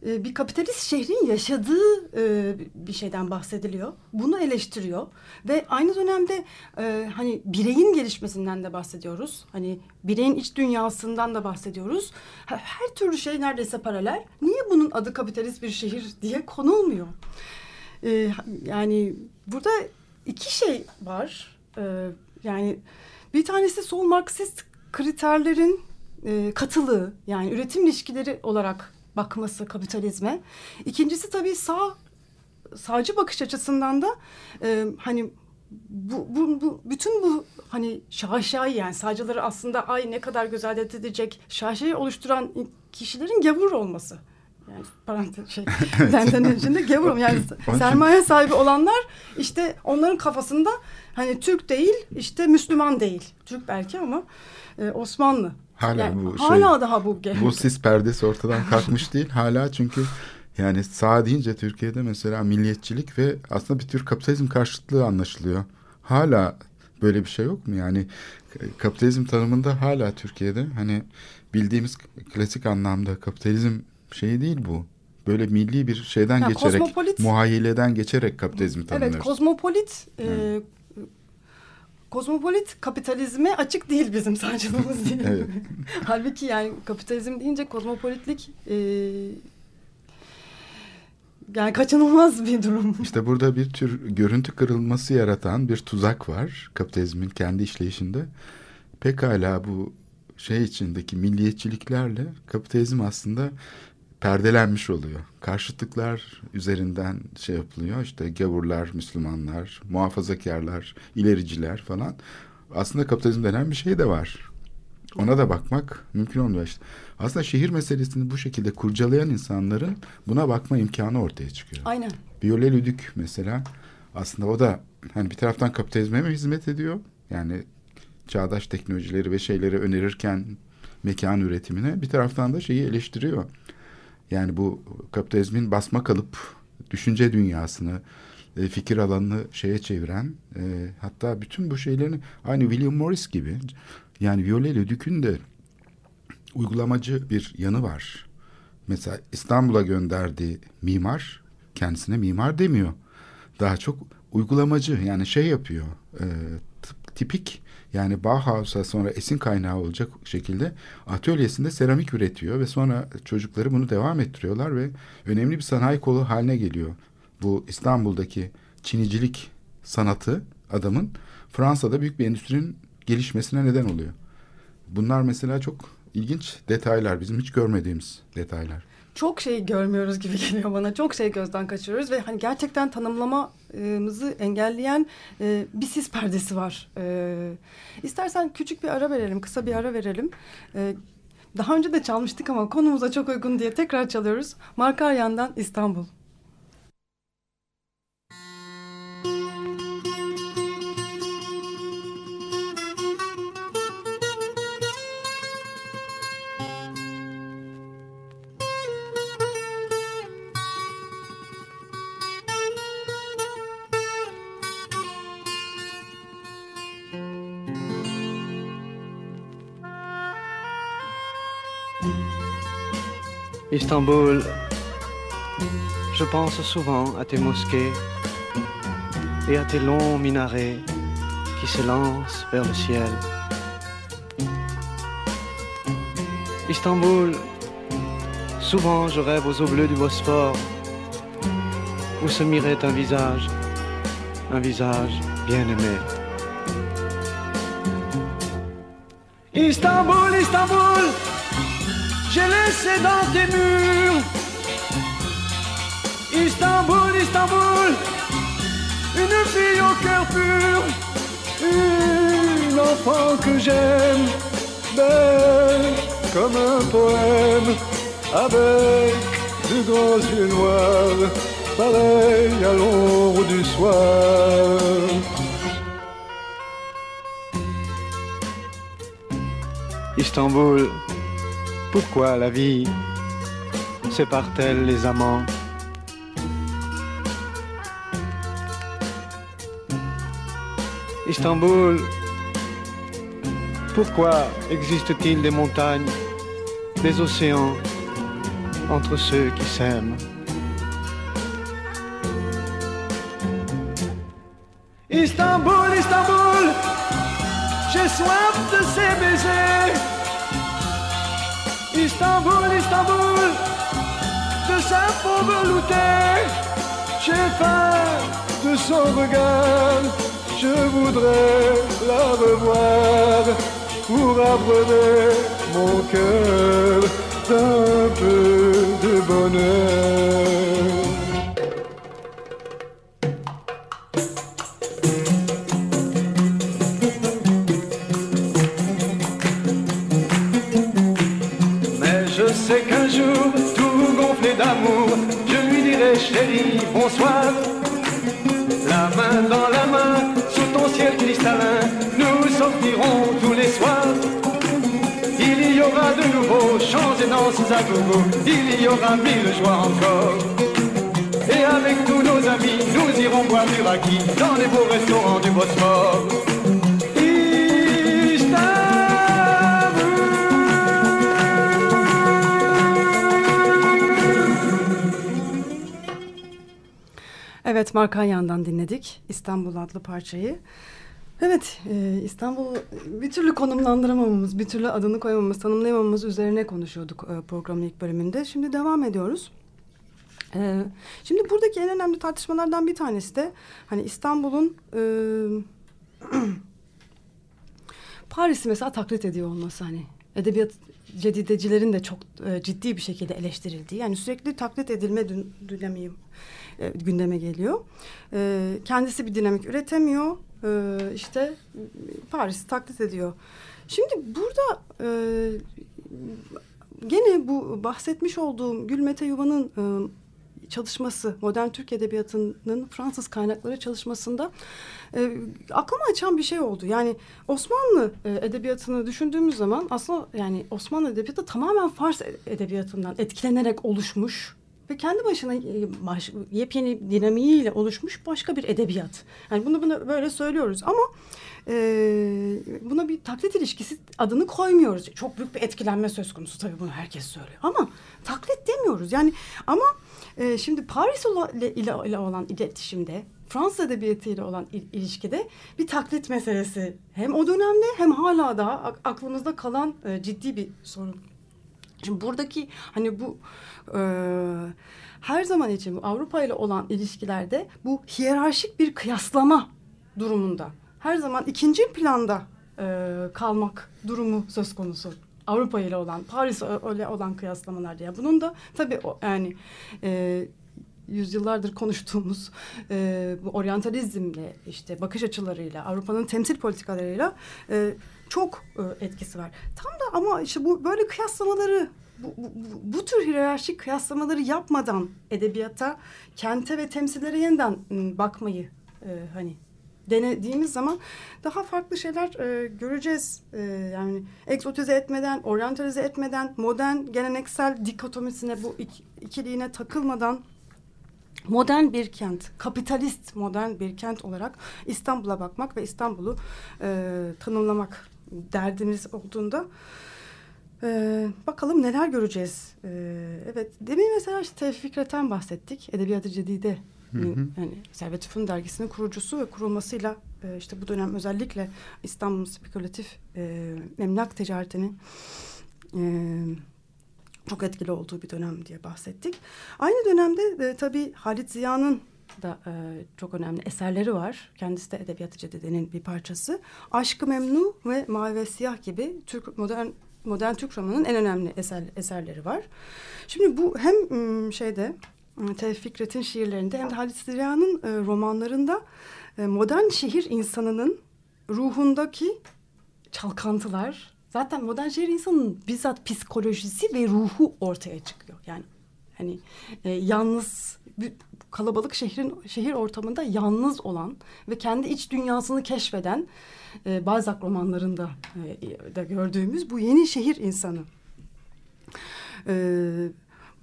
bir kapitalist şehrin yaşadığı e, bir şeyden bahsediliyor. Bunu eleştiriyor ve aynı dönemde e, hani bireyin gelişmesinden de bahsediyoruz. Hani bireyin iç dünyasından da bahsediyoruz. Her, türlü şey neredeyse paralel. Niye bunun adı kapitalist bir şehir diye konulmuyor? Yani burada iki şey var. Yani bir tanesi sol Marksist kriterlerin e, katılığı yani üretim ilişkileri olarak bakması kapitalizme. İkincisi tabii sağ sağcı bakış açısından da e, hani bu, bu, bu bütün bu hani şaşayı yani sağcıları aslında ay ne kadar güzel edecek şaşayı oluşturan kişilerin gavur olması. Yani parantez şey benden içinde gavurum yani sermaye sahibi olanlar işte onların kafasında hani Türk değil işte Müslüman değil. Türk belki ama e, Osmanlı. Hala Yani bu şey hala daha bu bu sis perdesi ortadan kalkmış değil. Hala çünkü yani sağ deyince Türkiye'de mesela milliyetçilik ve aslında bir tür kapitalizm karşıtlığı anlaşılıyor. Hala böyle bir şey yok mu? Yani e, kapitalizm tanımında hala Türkiye'de hani bildiğimiz klasik anlamda kapitalizm şeyi değil bu. Böyle milli bir şeyden Ya, geçerek, muhayyileden geçerek kapitalizmi tanımlıyoruz. Evet kozmopolit e, kozmopolit kapitalizme açık değil bizim sağcılığımız değil. Evet. Halbuki yani kapitalizm deyince kozmopolitlik e, yani kaçınılmaz bir durum. İşte burada bir tür görüntü kırılması yaratan bir tuzak var kapitalizmin kendi işleyişinde. Pekala bu şey içindeki milliyetçiliklerle kapitalizm aslında perdelenmiş oluyor. Karşıtlıklar üzerinden şey yapılıyor. İşte gavurlar, Müslümanlar, muhafazakarlar, ilericiler falan. Aslında kapitalizm denen bir şey de var. Ona da bakmak mümkün olmuyor işte. Aslında şehir meselesini bu şekilde kurcalayan insanların buna bakma imkanı ortaya çıkıyor. Aynen. Viole Lüdük mesela aslında o da hani bir taraftan kapitalizme mi hizmet ediyor? Yani çağdaş teknolojileri ve şeyleri önerirken mekan üretimine bir taraftan da şeyi eleştiriyor. Yani bu kapitalizmin basma kalıp düşünce dünyasını, e, fikir alanını şeye çeviren e, hatta bütün bu şeylerini aynı William Morris gibi yani Viole Lüdük'ün de uygulamacı bir yanı var. Mesela İstanbul'a gönderdiği mimar kendisine mimar demiyor. Daha çok uygulamacı yani şey yapıyor. E, tip- tipik yani Bauhaus'a sonra esin kaynağı olacak şekilde atölyesinde seramik üretiyor ve sonra çocukları bunu devam ettiriyorlar ve önemli bir sanayi kolu haline geliyor. Bu İstanbul'daki çinicilik sanatı adamın Fransa'da büyük bir endüstrinin gelişmesine neden oluyor. Bunlar mesela çok ilginç detaylar, bizim hiç görmediğimiz detaylar. Çok şey görmüyoruz gibi geliyor bana. Çok şey gözden kaçırıyoruz ve hani gerçekten tanımlamamızı engelleyen e, bir sis perdesi var. E, istersen küçük bir ara verelim, kısa bir ara verelim. E, daha önce de çalmıştık ama konumuza çok uygun diye tekrar çalıyoruz. Markaryan'dan İstanbul. Istanbul, je pense souvent à tes mosquées et à tes longs minarets qui se lancent vers le ciel. Istanbul, souvent je rêve aux eaux bleues du Bosphore où se mirait un visage, un visage bien aimé. Istanbul, Istanbul, j'ai laissé dans tes murs. Istanbul, Istanbul, une fille au cœur pur, une enfant que j'aime, belle comme un poème, avec de grands yeux noirs, pareil à l'ombre du soir. Istanbul, pourquoi la vie sépare-t-elle les amants Istanbul, pourquoi existe-t-il des montagnes, des océans entre ceux qui s'aiment Istanbul, Istanbul, j'ai soif de ces baisers. Istanbul, Istanbul, de sa peau veloutée. J'ai faim de son regard, je voudrais la revoir pour abreuver mon cœur d'un peu de bonheur. Je lui dirai chérie, bonsoir. La main dans la main, sous ton ciel cristallin, nous sortirons tous les soirs. Il y aura de nouveaux chants et danses à gogo, il y aura mille joies encore. Et avec tous nos amis, nous irons boire du raki dans les beaux restaurants du Bosphore. Evet Markanyan'dan dinledik İstanbul adlı parçayı. Evet e, İstanbul bir türlü konumlandıramamamız, bir türlü adını koyamamamız, tanımlayamamamız üzerine konuşuyorduk e, programın ilk bölümünde. Şimdi devam ediyoruz. E, şimdi buradaki en önemli tartışmalardan bir tanesi de hani İstanbul'un e, Paris'i mesela taklit ediyor olması hani edebiyat cedidecilerin de çok e, ciddi bir şekilde eleştirildiği yani sürekli taklit edilme dinamiği e, gündeme geliyor. E, kendisi bir dinamik üretemiyor. E, işte Paris'i taklit ediyor. Şimdi burada e, gene bu bahsetmiş olduğum Gülmete Yuva'nın e, çalışması, modern Türk Edebiyatı'nın Fransız kaynakları çalışmasında e, aklımı açan bir şey oldu. Yani Osmanlı e, edebiyatını düşündüğümüz zaman aslında yani Osmanlı edebiyatı tamamen Fars edebiyatından etkilenerek oluşmuş ve kendi başına e, yepyeni dinamiğiyle oluşmuş başka bir edebiyat. Yani bunu, bunu böyle söylüyoruz ama e, buna bir taklit ilişkisi adını koymuyoruz. Çok büyük bir etkilenme söz konusu tabii bunu herkes söylüyor. Ama taklit demiyoruz. Yani ama e, şimdi Paris ile, ile, ile olan iletişimde Fransız edebiyatı ile olan il- ilişkide bir taklit meselesi hem o dönemde hem hala ak- aklımızda kalan e, ciddi bir sorun. Şimdi buradaki hani bu e, her zaman için Avrupa ile olan ilişkilerde bu hiyerarşik bir kıyaslama durumunda her zaman ikinci planda e, kalmak durumu söz konusu. Avrupa ile olan, Paris ile olan kıyaslamalar diye. Bunun da tabii o, yani e, yüzyıllardır konuştuğumuz e, bu oryantalizmle işte bakış açılarıyla Avrupa'nın temsil politikalarıyla e, çok e, etkisi var. Tam da ama işte bu böyle kıyaslamaları bu, bu, bu tür hiyerarşik kıyaslamaları yapmadan edebiyata, kente ve temsillere yeniden ıı, bakmayı e, hani denediğimiz zaman daha farklı şeyler e, göreceğiz. E, yani egzotize etmeden, oryantalize etmeden, modern geleneksel dikotomisine bu ik, ikiliğine takılmadan modern bir kent, kapitalist modern bir kent olarak İstanbul'a bakmak ve İstanbul'u e, tanımlamak derdimiz olduğunda ee, bakalım neler göreceğiz. Ee, evet, demin mesela işte Tevfik Fikret'ten bahsettik. Edebiyat-ı Cedide. Yani Servet Üfün dergisinin kurucusu ve kurulmasıyla e, işte bu dönem özellikle İstanbul spekülatif e, emlak ticaretinin e, çok etkili olduğu bir dönem diye bahsettik. Aynı dönemde e, tabii Halit Ziya'nın da e, çok önemli eserleri var. Kendisi de Edebiyat-ı Cedide'nin bir parçası. Aşkı Memnu ve Mavi ve Siyah gibi Türk modern modern Türk romanının en önemli eser, eserleri var. Şimdi bu hem şeyde Tevfik Fikret'in şiirlerinde hem de Halit Ziya'nın e, romanlarında e, modern şehir insanının ruhundaki çalkantılar zaten modern şehir insanının bizzat psikolojisi ve ruhu ortaya çıkıyor. Yani hani e, yalnız kalabalık şehrin şehir ortamında yalnız olan ve kendi iç dünyasını keşfeden e, Balzac romanlarında e, da gördüğümüz bu yeni şehir insanı. E,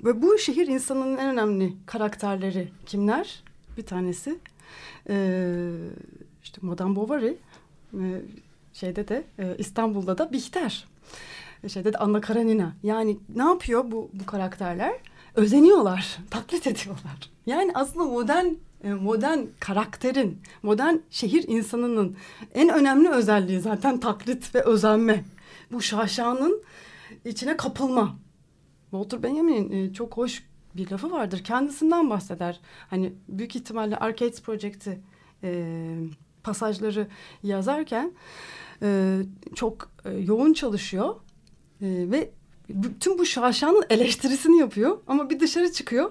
ve bu şehir insanının en önemli karakterleri kimler? Bir tanesi e, işte Madame Bovary, e, şeyde de e, İstanbul'da da Bihter, şeyde de Anna Karenina. Yani ne yapıyor bu bu karakterler? Özeniyorlar, taklit ediyorlar. Yani aslında modern e, modern karakterin, modern şehir insanının en önemli özelliği zaten taklit ve özenme. Bu şaşanın içine kapılma. Walter Benjamin'in e, çok hoş bir lafı vardır. Kendisinden bahseder. Hani büyük ihtimalle Arcades Project'i e, pasajları yazarken e, çok e, yoğun çalışıyor e, ve bütün bu şaşanın eleştirisini yapıyor ama bir dışarı çıkıyor.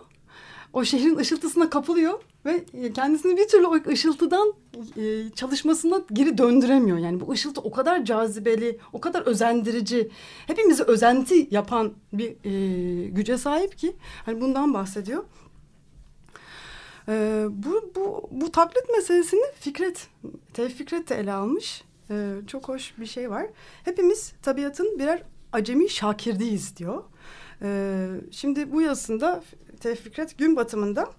O şehrin ışıltısına kapılıyor ve kendisini bir türlü o ışıltıdan e, çalışmasına geri döndüremiyor. Yani bu ışıltı o kadar cazibeli, o kadar özendirici, hepimizi özenti yapan bir e, güce sahip ki hani bundan bahsediyor. E, bu, bu, bu taklit meselesini Fikret, Tevfik Fikret de ele almış. E, çok hoş bir şey var. Hepimiz tabiatın birer acemi şakirdiyiz diyor. E, şimdi bu yazısında Tevfik Fikret gün batımında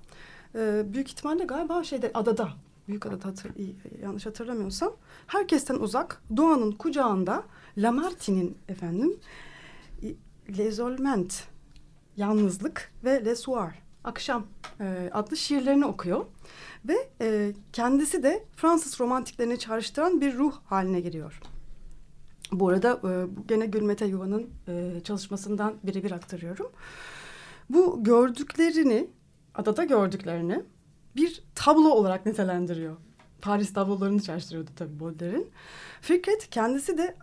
e, büyük ihtimalle galiba şeyde adada büyük adada hatır, yanlış hatırlamıyorsam herkesten uzak doğanın kucağında Lamartine'in efendim L'isolement yalnızlık ve Le Soir akşam e, adlı şiirlerini okuyor ve e, kendisi de Fransız romantiklerini çağrıştıran bir ruh haline giriyor. Bu arada e, gene Gülmete Yuva'nın e, çalışmasından birebir aktarıyorum. Bu gördüklerini adada gördüklerini bir tablo olarak nitelendiriyor. Paris tablolarını çalıştırıyordu tabii Baudelaire'in. Fikret kendisi de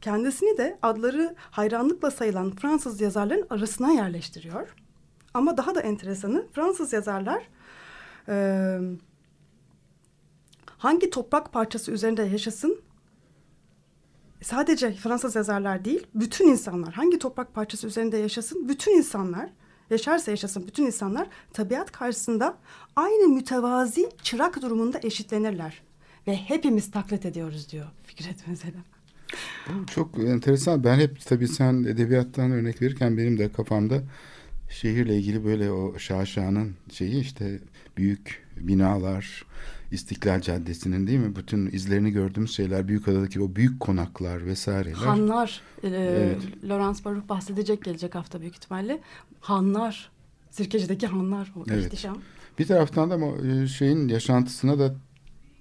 kendisini de adları hayranlıkla sayılan Fransız yazarların arasına yerleştiriyor. Ama daha da enteresanı Fransız yazarlar e, hangi toprak parçası üzerinde yaşasın sadece Fransız yazarlar değil bütün insanlar hangi toprak parçası üzerinde yaşasın bütün insanlar yaşarsa yaşasın bütün insanlar tabiat karşısında aynı mütevazi çırak durumunda eşitlenirler. Ve hepimiz taklit ediyoruz diyor Fikret mesela. Bu çok enteresan. Ben hep tabii sen edebiyattan örnek verirken benim de kafamda şehirle ilgili böyle o şaşanın şeyi işte büyük binalar, İstiklal Caddesi'nin değil mi? Bütün izlerini gördüğümüz şeyler Büyükada'daki o büyük konaklar vesaireler. Hanlar. E, evet. Lawrence Baruch bahsedecek gelecek hafta büyük ihtimalle. Hanlar. Sirkeci'deki hanlar. O evet. ihtişam. Bir taraftan da e, şeyin yaşantısına da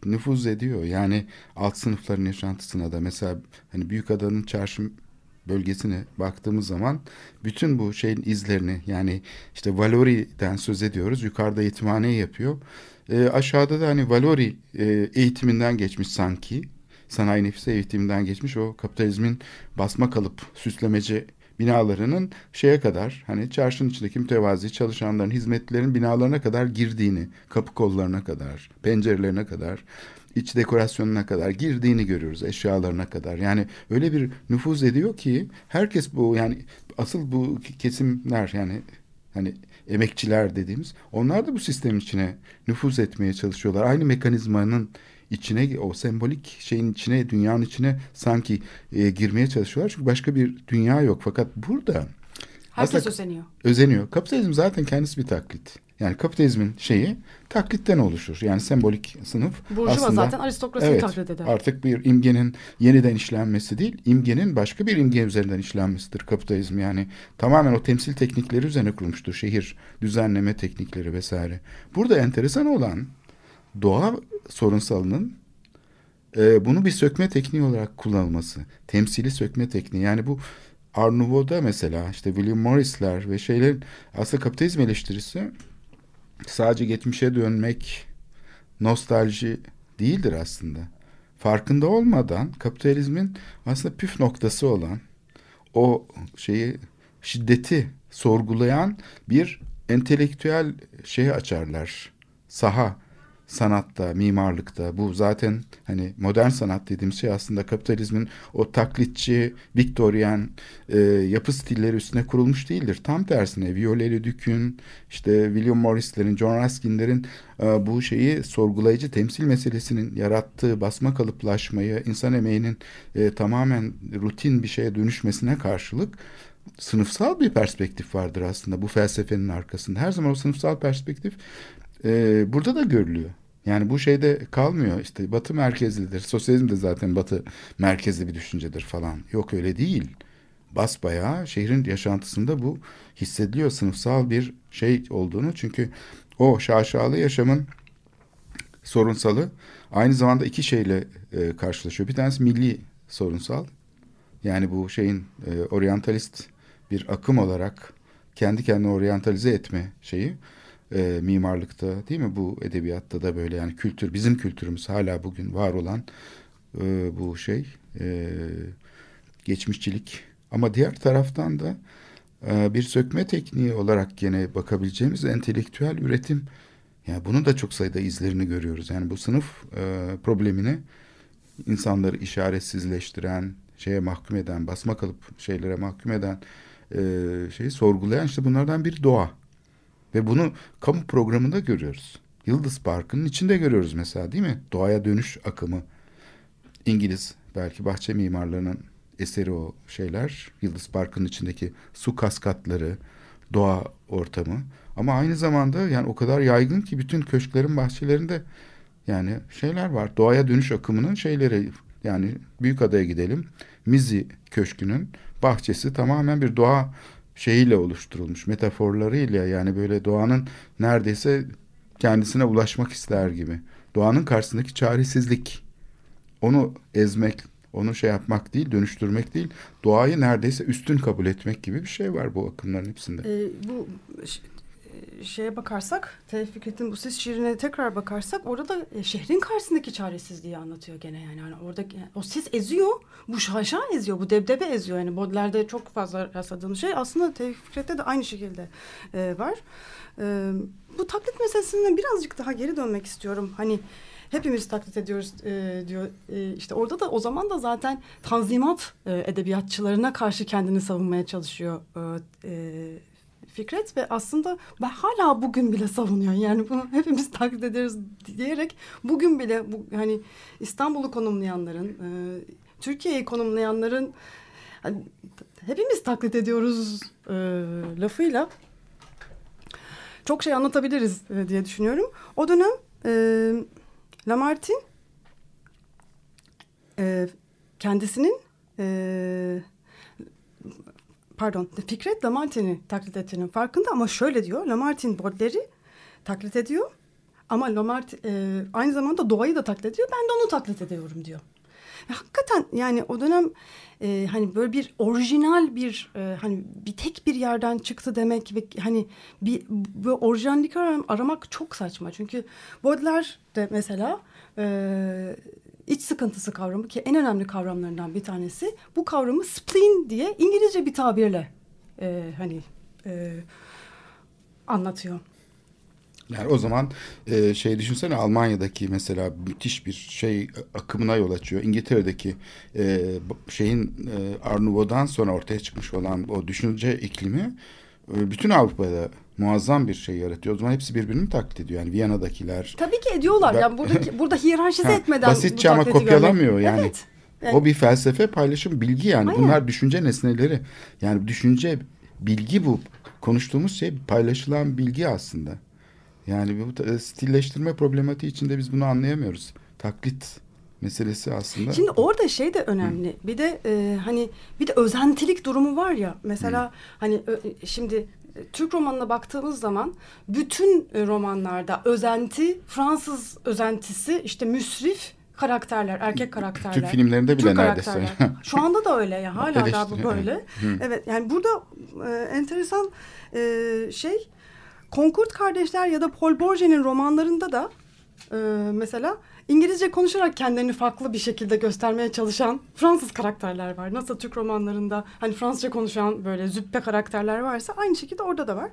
nüfuz ediyor. Yani alt sınıfların yaşantısına da mesela hani Büyükada'nın çarşı bölgesine baktığımız zaman bütün bu şeyin izlerini yani işte Valori'den söz ediyoruz. Yukarıda yetimhane yapıyor. E, aşağıda da hani Valori e, eğitiminden geçmiş sanki. sanayi nefise eğitiminden geçmiş o kapitalizmin basma kalıp süslemeci binalarının şeye kadar hani çarşının içindeki mütevazi çalışanların hizmetlerin binalarına kadar girdiğini, kapı kollarına kadar, pencerelerine kadar, iç dekorasyonuna kadar girdiğini görüyoruz eşyalarına kadar. Yani öyle bir nüfuz ediyor ki herkes bu yani asıl bu kesimler yani hani emekçiler dediğimiz onlar da bu sistemin içine nüfuz etmeye çalışıyorlar. Aynı mekanizmanın içine o sembolik şeyin içine dünyanın içine sanki e, girmeye çalışıyorlar. Çünkü başka bir dünya yok. Fakat burada Herkes özeniyor. özeniyor. Kapitalizm zaten kendisi bir taklit. Yani kapitalizmin şeyi taklitten oluşur. Yani sembolik sınıf Burjuva aslında zaten aristokrasiyi evet, taklit eder. artık bir imgenin yeniden işlenmesi değil, imgenin başka bir imge üzerinden işlenmesidir kapitalizm. Yani tamamen o temsil teknikleri üzerine kurulmuştur. Şehir düzenleme teknikleri vesaire. Burada enteresan olan doğa sorunsalının e, bunu bir sökme tekniği olarak kullanılması. Temsili sökme tekniği. Yani bu Art mesela işte William Morris'ler ve şeylerin aslında kapitalizm eleştirisi sadece geçmişe dönmek nostalji değildir aslında. Farkında olmadan kapitalizmin aslında püf noktası olan o şeyi şiddeti sorgulayan bir entelektüel şeyi açarlar. Saha sanatta, mimarlıkta bu zaten hani modern sanat dediğimiz şey aslında kapitalizmin o taklitçi, Victorian e, yapı stilleri üstüne kurulmuş değildir. Tam tersine Viollet Duc'ün, işte William Morris'lerin, John Ruskin'lerin e, bu şeyi sorgulayıcı temsil meselesinin yarattığı basma kalıplaşmayı, insan emeğinin e, tamamen rutin bir şeye dönüşmesine karşılık sınıfsal bir perspektif vardır aslında bu felsefenin arkasında. Her zaman o sınıfsal perspektif e, burada da görülüyor. Yani bu şeyde kalmıyor işte batı merkezlidir. Sosyalizm de zaten batı merkezli bir düşüncedir falan. Yok öyle değil. Basbayağı şehrin yaşantısında bu hissediliyor sınıfsal bir şey olduğunu. Çünkü o şaşalı yaşamın sorunsalı aynı zamanda iki şeyle e, karşılaşıyor. Bir tanesi milli sorunsal. Yani bu şeyin e, oryantalist bir akım olarak kendi kendine oryantalize etme şeyi e, mimarlıkta değil mi? Bu edebiyatta da böyle yani kültür bizim kültürümüz hala bugün var olan e, bu şey e, geçmişçilik. Ama diğer taraftan da e, bir sökme tekniği olarak gene bakabileceğimiz entelektüel üretim. Yani bunun da çok sayıda izlerini görüyoruz. Yani bu sınıf e, problemini insanları işaretsizleştiren şeye mahkum eden basma kalıp şeylere mahkum eden e, şeyi sorgulayan işte bunlardan bir doğa ve bunu kamu programında görüyoruz. Yıldız Parkı'nın içinde görüyoruz mesela değil mi? Doğaya dönüş akımı. İngiliz belki bahçe mimarlarının eseri o şeyler. Yıldız Parkı'nın içindeki su kaskatları, doğa ortamı. Ama aynı zamanda yani o kadar yaygın ki bütün köşklerin bahçelerinde yani şeyler var. Doğaya dönüş akımının şeyleri yani büyük adaya gidelim. Mizi Köşkü'nün bahçesi tamamen bir doğa şeyiyle oluşturulmuş metaforlarıyla yani böyle doğanın neredeyse kendisine ulaşmak ister gibi. Doğanın karşısındaki çaresizlik. Onu ezmek, onu şey yapmak değil, dönüştürmek değil. Doğayı neredeyse üstün kabul etmek gibi bir şey var bu akımların hepsinde. Ee, bu e, şeye bakarsak, Tevfik Fikret'in bu ses şiirine tekrar bakarsak orada e, şehrin karşısındaki çaresizliği anlatıyor gene yani. yani orada o ses eziyor, bu şaşa eziyor, bu debdebe eziyor. Yani Baudelaire'de çok fazla rastladığımız şey aslında Tevfik Fikret'te de aynı şekilde e, var. E, bu taklit meselesine birazcık daha geri dönmek istiyorum. Hani hepimiz taklit ediyoruz e, diyor. E, işte orada da o zaman da zaten tanzimat e, edebiyatçılarına karşı kendini savunmaya çalışıyor e, e, Fikret ve aslında ben hala bugün bile savunuyor. Yani bunu hepimiz taklit ederiz diyerek bugün bile bu hani İstanbul'u konumlayanların, e, Türkiye'yi konumlayanların hani, hepimiz taklit ediyoruz e, lafıyla çok şey anlatabiliriz e, diye düşünüyorum. O dönem e, Lamartine e, kendisinin e, pardon Fikret Lamartine'i taklit ettiğinin farkında ama şöyle diyor Lamartine Baudelaire'i taklit ediyor ama Lamartine e, aynı zamanda doğayı da taklit ediyor ben de onu taklit ediyorum diyor. Ve hakikaten yani o dönem e, hani böyle bir orijinal bir e, hani bir tek bir yerden çıktı demek ve hani bir bu orijinallik aram- aramak çok saçma çünkü Baudelaire de mesela e, iç sıkıntısı kavramı ki en önemli kavramlarından bir tanesi bu kavramı spleen diye İngilizce bir tabirle e, hani e, anlatıyor. Yani o zaman e, şey düşünsene Almanya'daki mesela müthiş bir şey akımına yol açıyor. İngiltere'deki e, şeyin e, Arnavut'dan sonra ortaya çıkmış olan o düşünce iklimi bütün Avrupa'da muazzam bir şey yaratıyor. O zaman hepsi birbirini taklit ediyor. Yani Viyana'dakiler. Tabii ki ediyorlar. Ben- yani buradaki burada hiyerarşize etmeden basitçe ama kopyalamıyor görmek. yani. Evet. Yani- O bir felsefe paylaşım bilgi yani. Aynen. Bunlar düşünce nesneleri. Yani düşünce bilgi bu. Konuştuğumuz şey paylaşılan bilgi aslında. Yani bu stilleştirme problematiği içinde biz bunu anlayamıyoruz. Taklit meselesi aslında. Şimdi orada şey de önemli. Bir de e, hani bir de özentilik durumu var ya. Mesela hani ö- şimdi e, Türk romanına baktığımız zaman bütün e, romanlarda özenti, Fransız özentisi işte müsrif karakterler, erkek karakterler. Türk filmlerinde bile Türk neredeyse. Şu anda da öyle ya. Hala da bu Eleştiri, böyle. evet. Evet yani burada e, enteresan e, şey Concord kardeşler ya da Paul Bourget'in romanlarında da e, mesela İngilizce konuşarak kendilerini farklı bir şekilde göstermeye çalışan Fransız karakterler var. Nasıl Türk romanlarında hani Fransızca konuşan böyle züppe karakterler varsa aynı şekilde orada da var.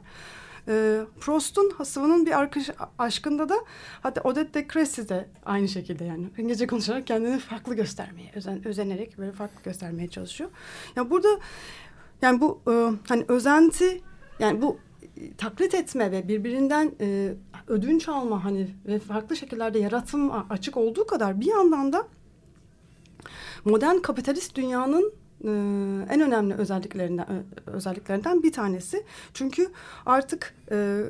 E, Proust'un Hasıv'ın bir arkadaş aşkında da hatta Odette de Crécy de aynı şekilde yani İngilizce konuşarak kendini farklı göstermeye özen, özenerek böyle farklı göstermeye çalışıyor. Ya burada yani bu e, hani özenti yani bu e, taklit etme ve birbirinden e, ödünç alma hani ve farklı şekillerde yaratım açık olduğu kadar bir yandan da modern kapitalist dünyanın e, en önemli özelliklerinden özelliklerinden bir tanesi. Çünkü artık e,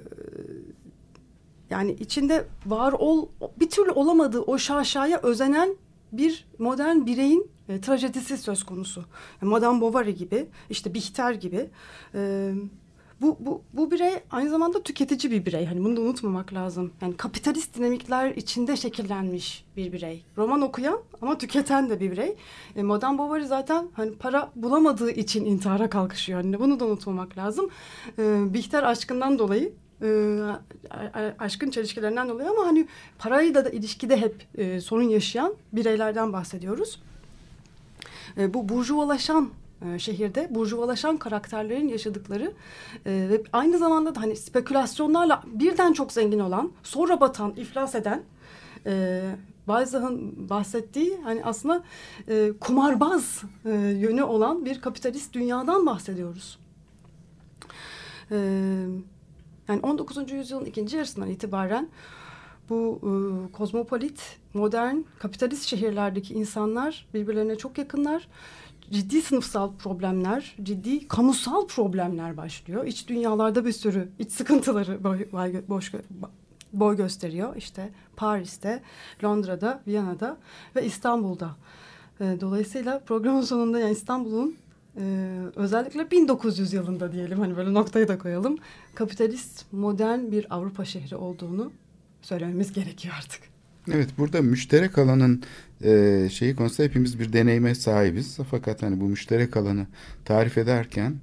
yani içinde var ol bir türlü olamadığı o şaşaya özenen bir modern bireyin e, trajedisi söz konusu. Yani Madame Bovary gibi, işte Bihter gibi. E, bu, bu, bu birey aynı zamanda tüketici bir birey. Hani bunu da unutmamak lazım. Yani kapitalist dinamikler içinde şekillenmiş bir birey. Roman okuyan ama tüketen de bir birey. E, Madame Bovary zaten hani para bulamadığı için intihara kalkışıyor. Yani bunu da unutmamak lazım. E, Bihter aşkından dolayı e, aşkın çelişkilerinden dolayı ama hani parayla da ilişkide hep e, sorun yaşayan bireylerden bahsediyoruz. E, bu burjuvalaşan e, şehirde burjuvalaşan karakterlerin yaşadıkları e, ve aynı zamanda da hani spekülasyonlarla birden çok zengin olan, sonra batan, iflas eden e, Balzac'ın bahsettiği hani aslında e, kumarbaz e, yönü olan bir kapitalist dünyadan bahsediyoruz. E, yani 19. yüzyılın ikinci yarısından itibaren bu e, kozmopolit, modern, kapitalist şehirlerdeki insanlar birbirlerine çok yakınlar. Ciddi sınıfsal problemler, ciddi kamusal problemler başlıyor. İç dünyalarda bir sürü iç sıkıntıları boy, boş, boy gösteriyor. İşte Paris'te, Londra'da, Viyana'da ve İstanbul'da. E, dolayısıyla programın sonunda yani İstanbul'un ee, özellikle 1900 yılında diyelim hani böyle noktayı da koyalım. Kapitalist modern bir Avrupa şehri olduğunu söylememiz gerekiyor artık. Evet burada müşterek alanın e, şeyi konusunda hepimiz bir deneyime sahibiz. Fakat hani bu müşterek alanı tarif ederken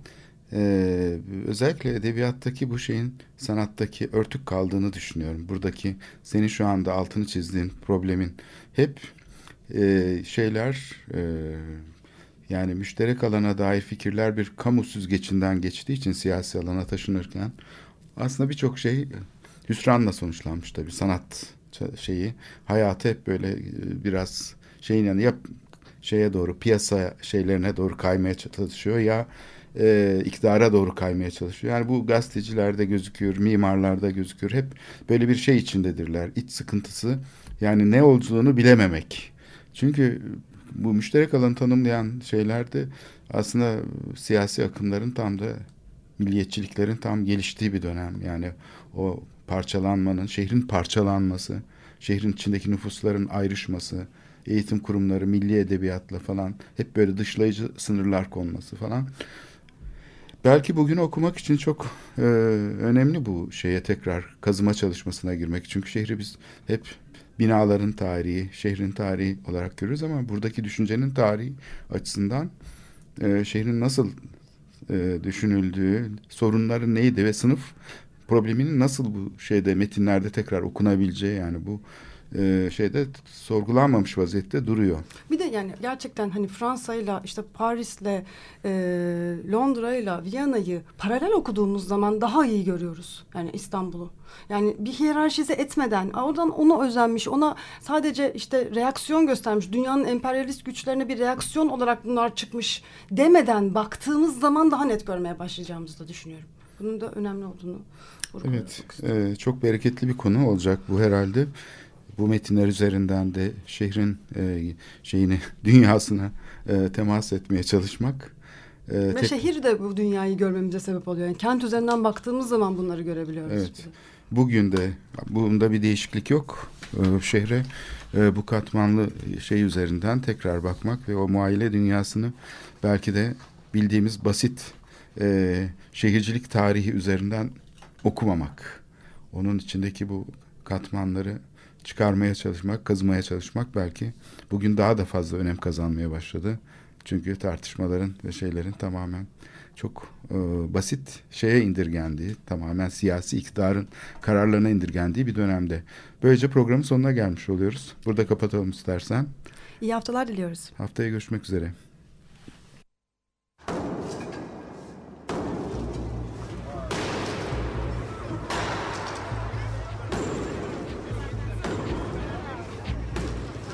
e, özellikle edebiyattaki bu şeyin sanattaki örtük kaldığını düşünüyorum. Buradaki senin şu anda altını çizdiğin problemin hep e, şeyler yani müşterek alana dair fikirler bir kamu süzgecinden geçtiği için siyasi alana taşınırken aslında birçok şey hüsranla sonuçlanmış tabii sanat şeyi hayatı hep böyle e, biraz şeyin yani ya şeye doğru piyasa şeylerine doğru kaymaya çalışıyor ya e, iktidara doğru kaymaya çalışıyor. Yani bu gazetecilerde gözüküyor, mimarlarda gözüküyor. Hep böyle bir şey içindedirler. İç sıkıntısı yani ne olduğunu bilememek. Çünkü bu müşterek alanı tanımlayan şeylerde aslında siyasi akımların tam da milliyetçiliklerin tam geliştiği bir dönem. Yani o parçalanmanın, şehrin parçalanması, şehrin içindeki nüfusların ayrışması, eğitim kurumları, milli edebiyatla falan hep böyle dışlayıcı sınırlar konması falan. Belki bugün okumak için çok e, önemli bu şeye tekrar kazıma çalışmasına girmek. Çünkü şehri biz hep binaların tarihi, şehrin tarihi olarak görüyoruz ama buradaki düşüncenin tarihi açısından e, şehrin nasıl e, düşünüldüğü, sorunları neydi ve sınıf probleminin nasıl bu şeyde metinlerde tekrar okunabileceği yani bu e, şeyde sorgulanmamış vaziyette duruyor. Bir de yani gerçekten hani Fransa'yla işte Paris'le e, Londra'yla Viyana'yı paralel okuduğumuz zaman daha iyi görüyoruz. Yani İstanbul'u. Yani bir hiyerarşize etmeden oradan ona özenmiş ona sadece işte reaksiyon göstermiş dünyanın emperyalist güçlerine bir reaksiyon olarak bunlar çıkmış demeden baktığımız zaman daha net görmeye başlayacağımızı da düşünüyorum. Bunun da önemli olduğunu Evet, e, çok bereketli bir konu olacak bu herhalde. Bu metinler üzerinden de şehrin e, şeyini, dünyasına e, temas etmeye çalışmak. E, Ve tek- şehir de bu dünyayı görmemize sebep oluyor. Yani kent üzerinden baktığımız zaman bunları görebiliyoruz. Evet. Bugün de bunda bir değişiklik yok. E, şehre e, bu katmanlı şey üzerinden tekrar bakmak ve o muayile dünyasını belki de bildiğimiz basit e, şehircilik tarihi üzerinden okumamak. Onun içindeki bu katmanları çıkarmaya çalışmak, kazımaya çalışmak belki bugün daha da fazla önem kazanmaya başladı. Çünkü tartışmaların ve şeylerin tamamen çok e, basit şeye indirgendiği, tamamen siyasi iktidarın kararlarına indirgendiği bir dönemde. Böylece programın sonuna gelmiş oluyoruz. Burada kapatalım istersen. İyi haftalar diliyoruz. Haftaya görüşmek üzere.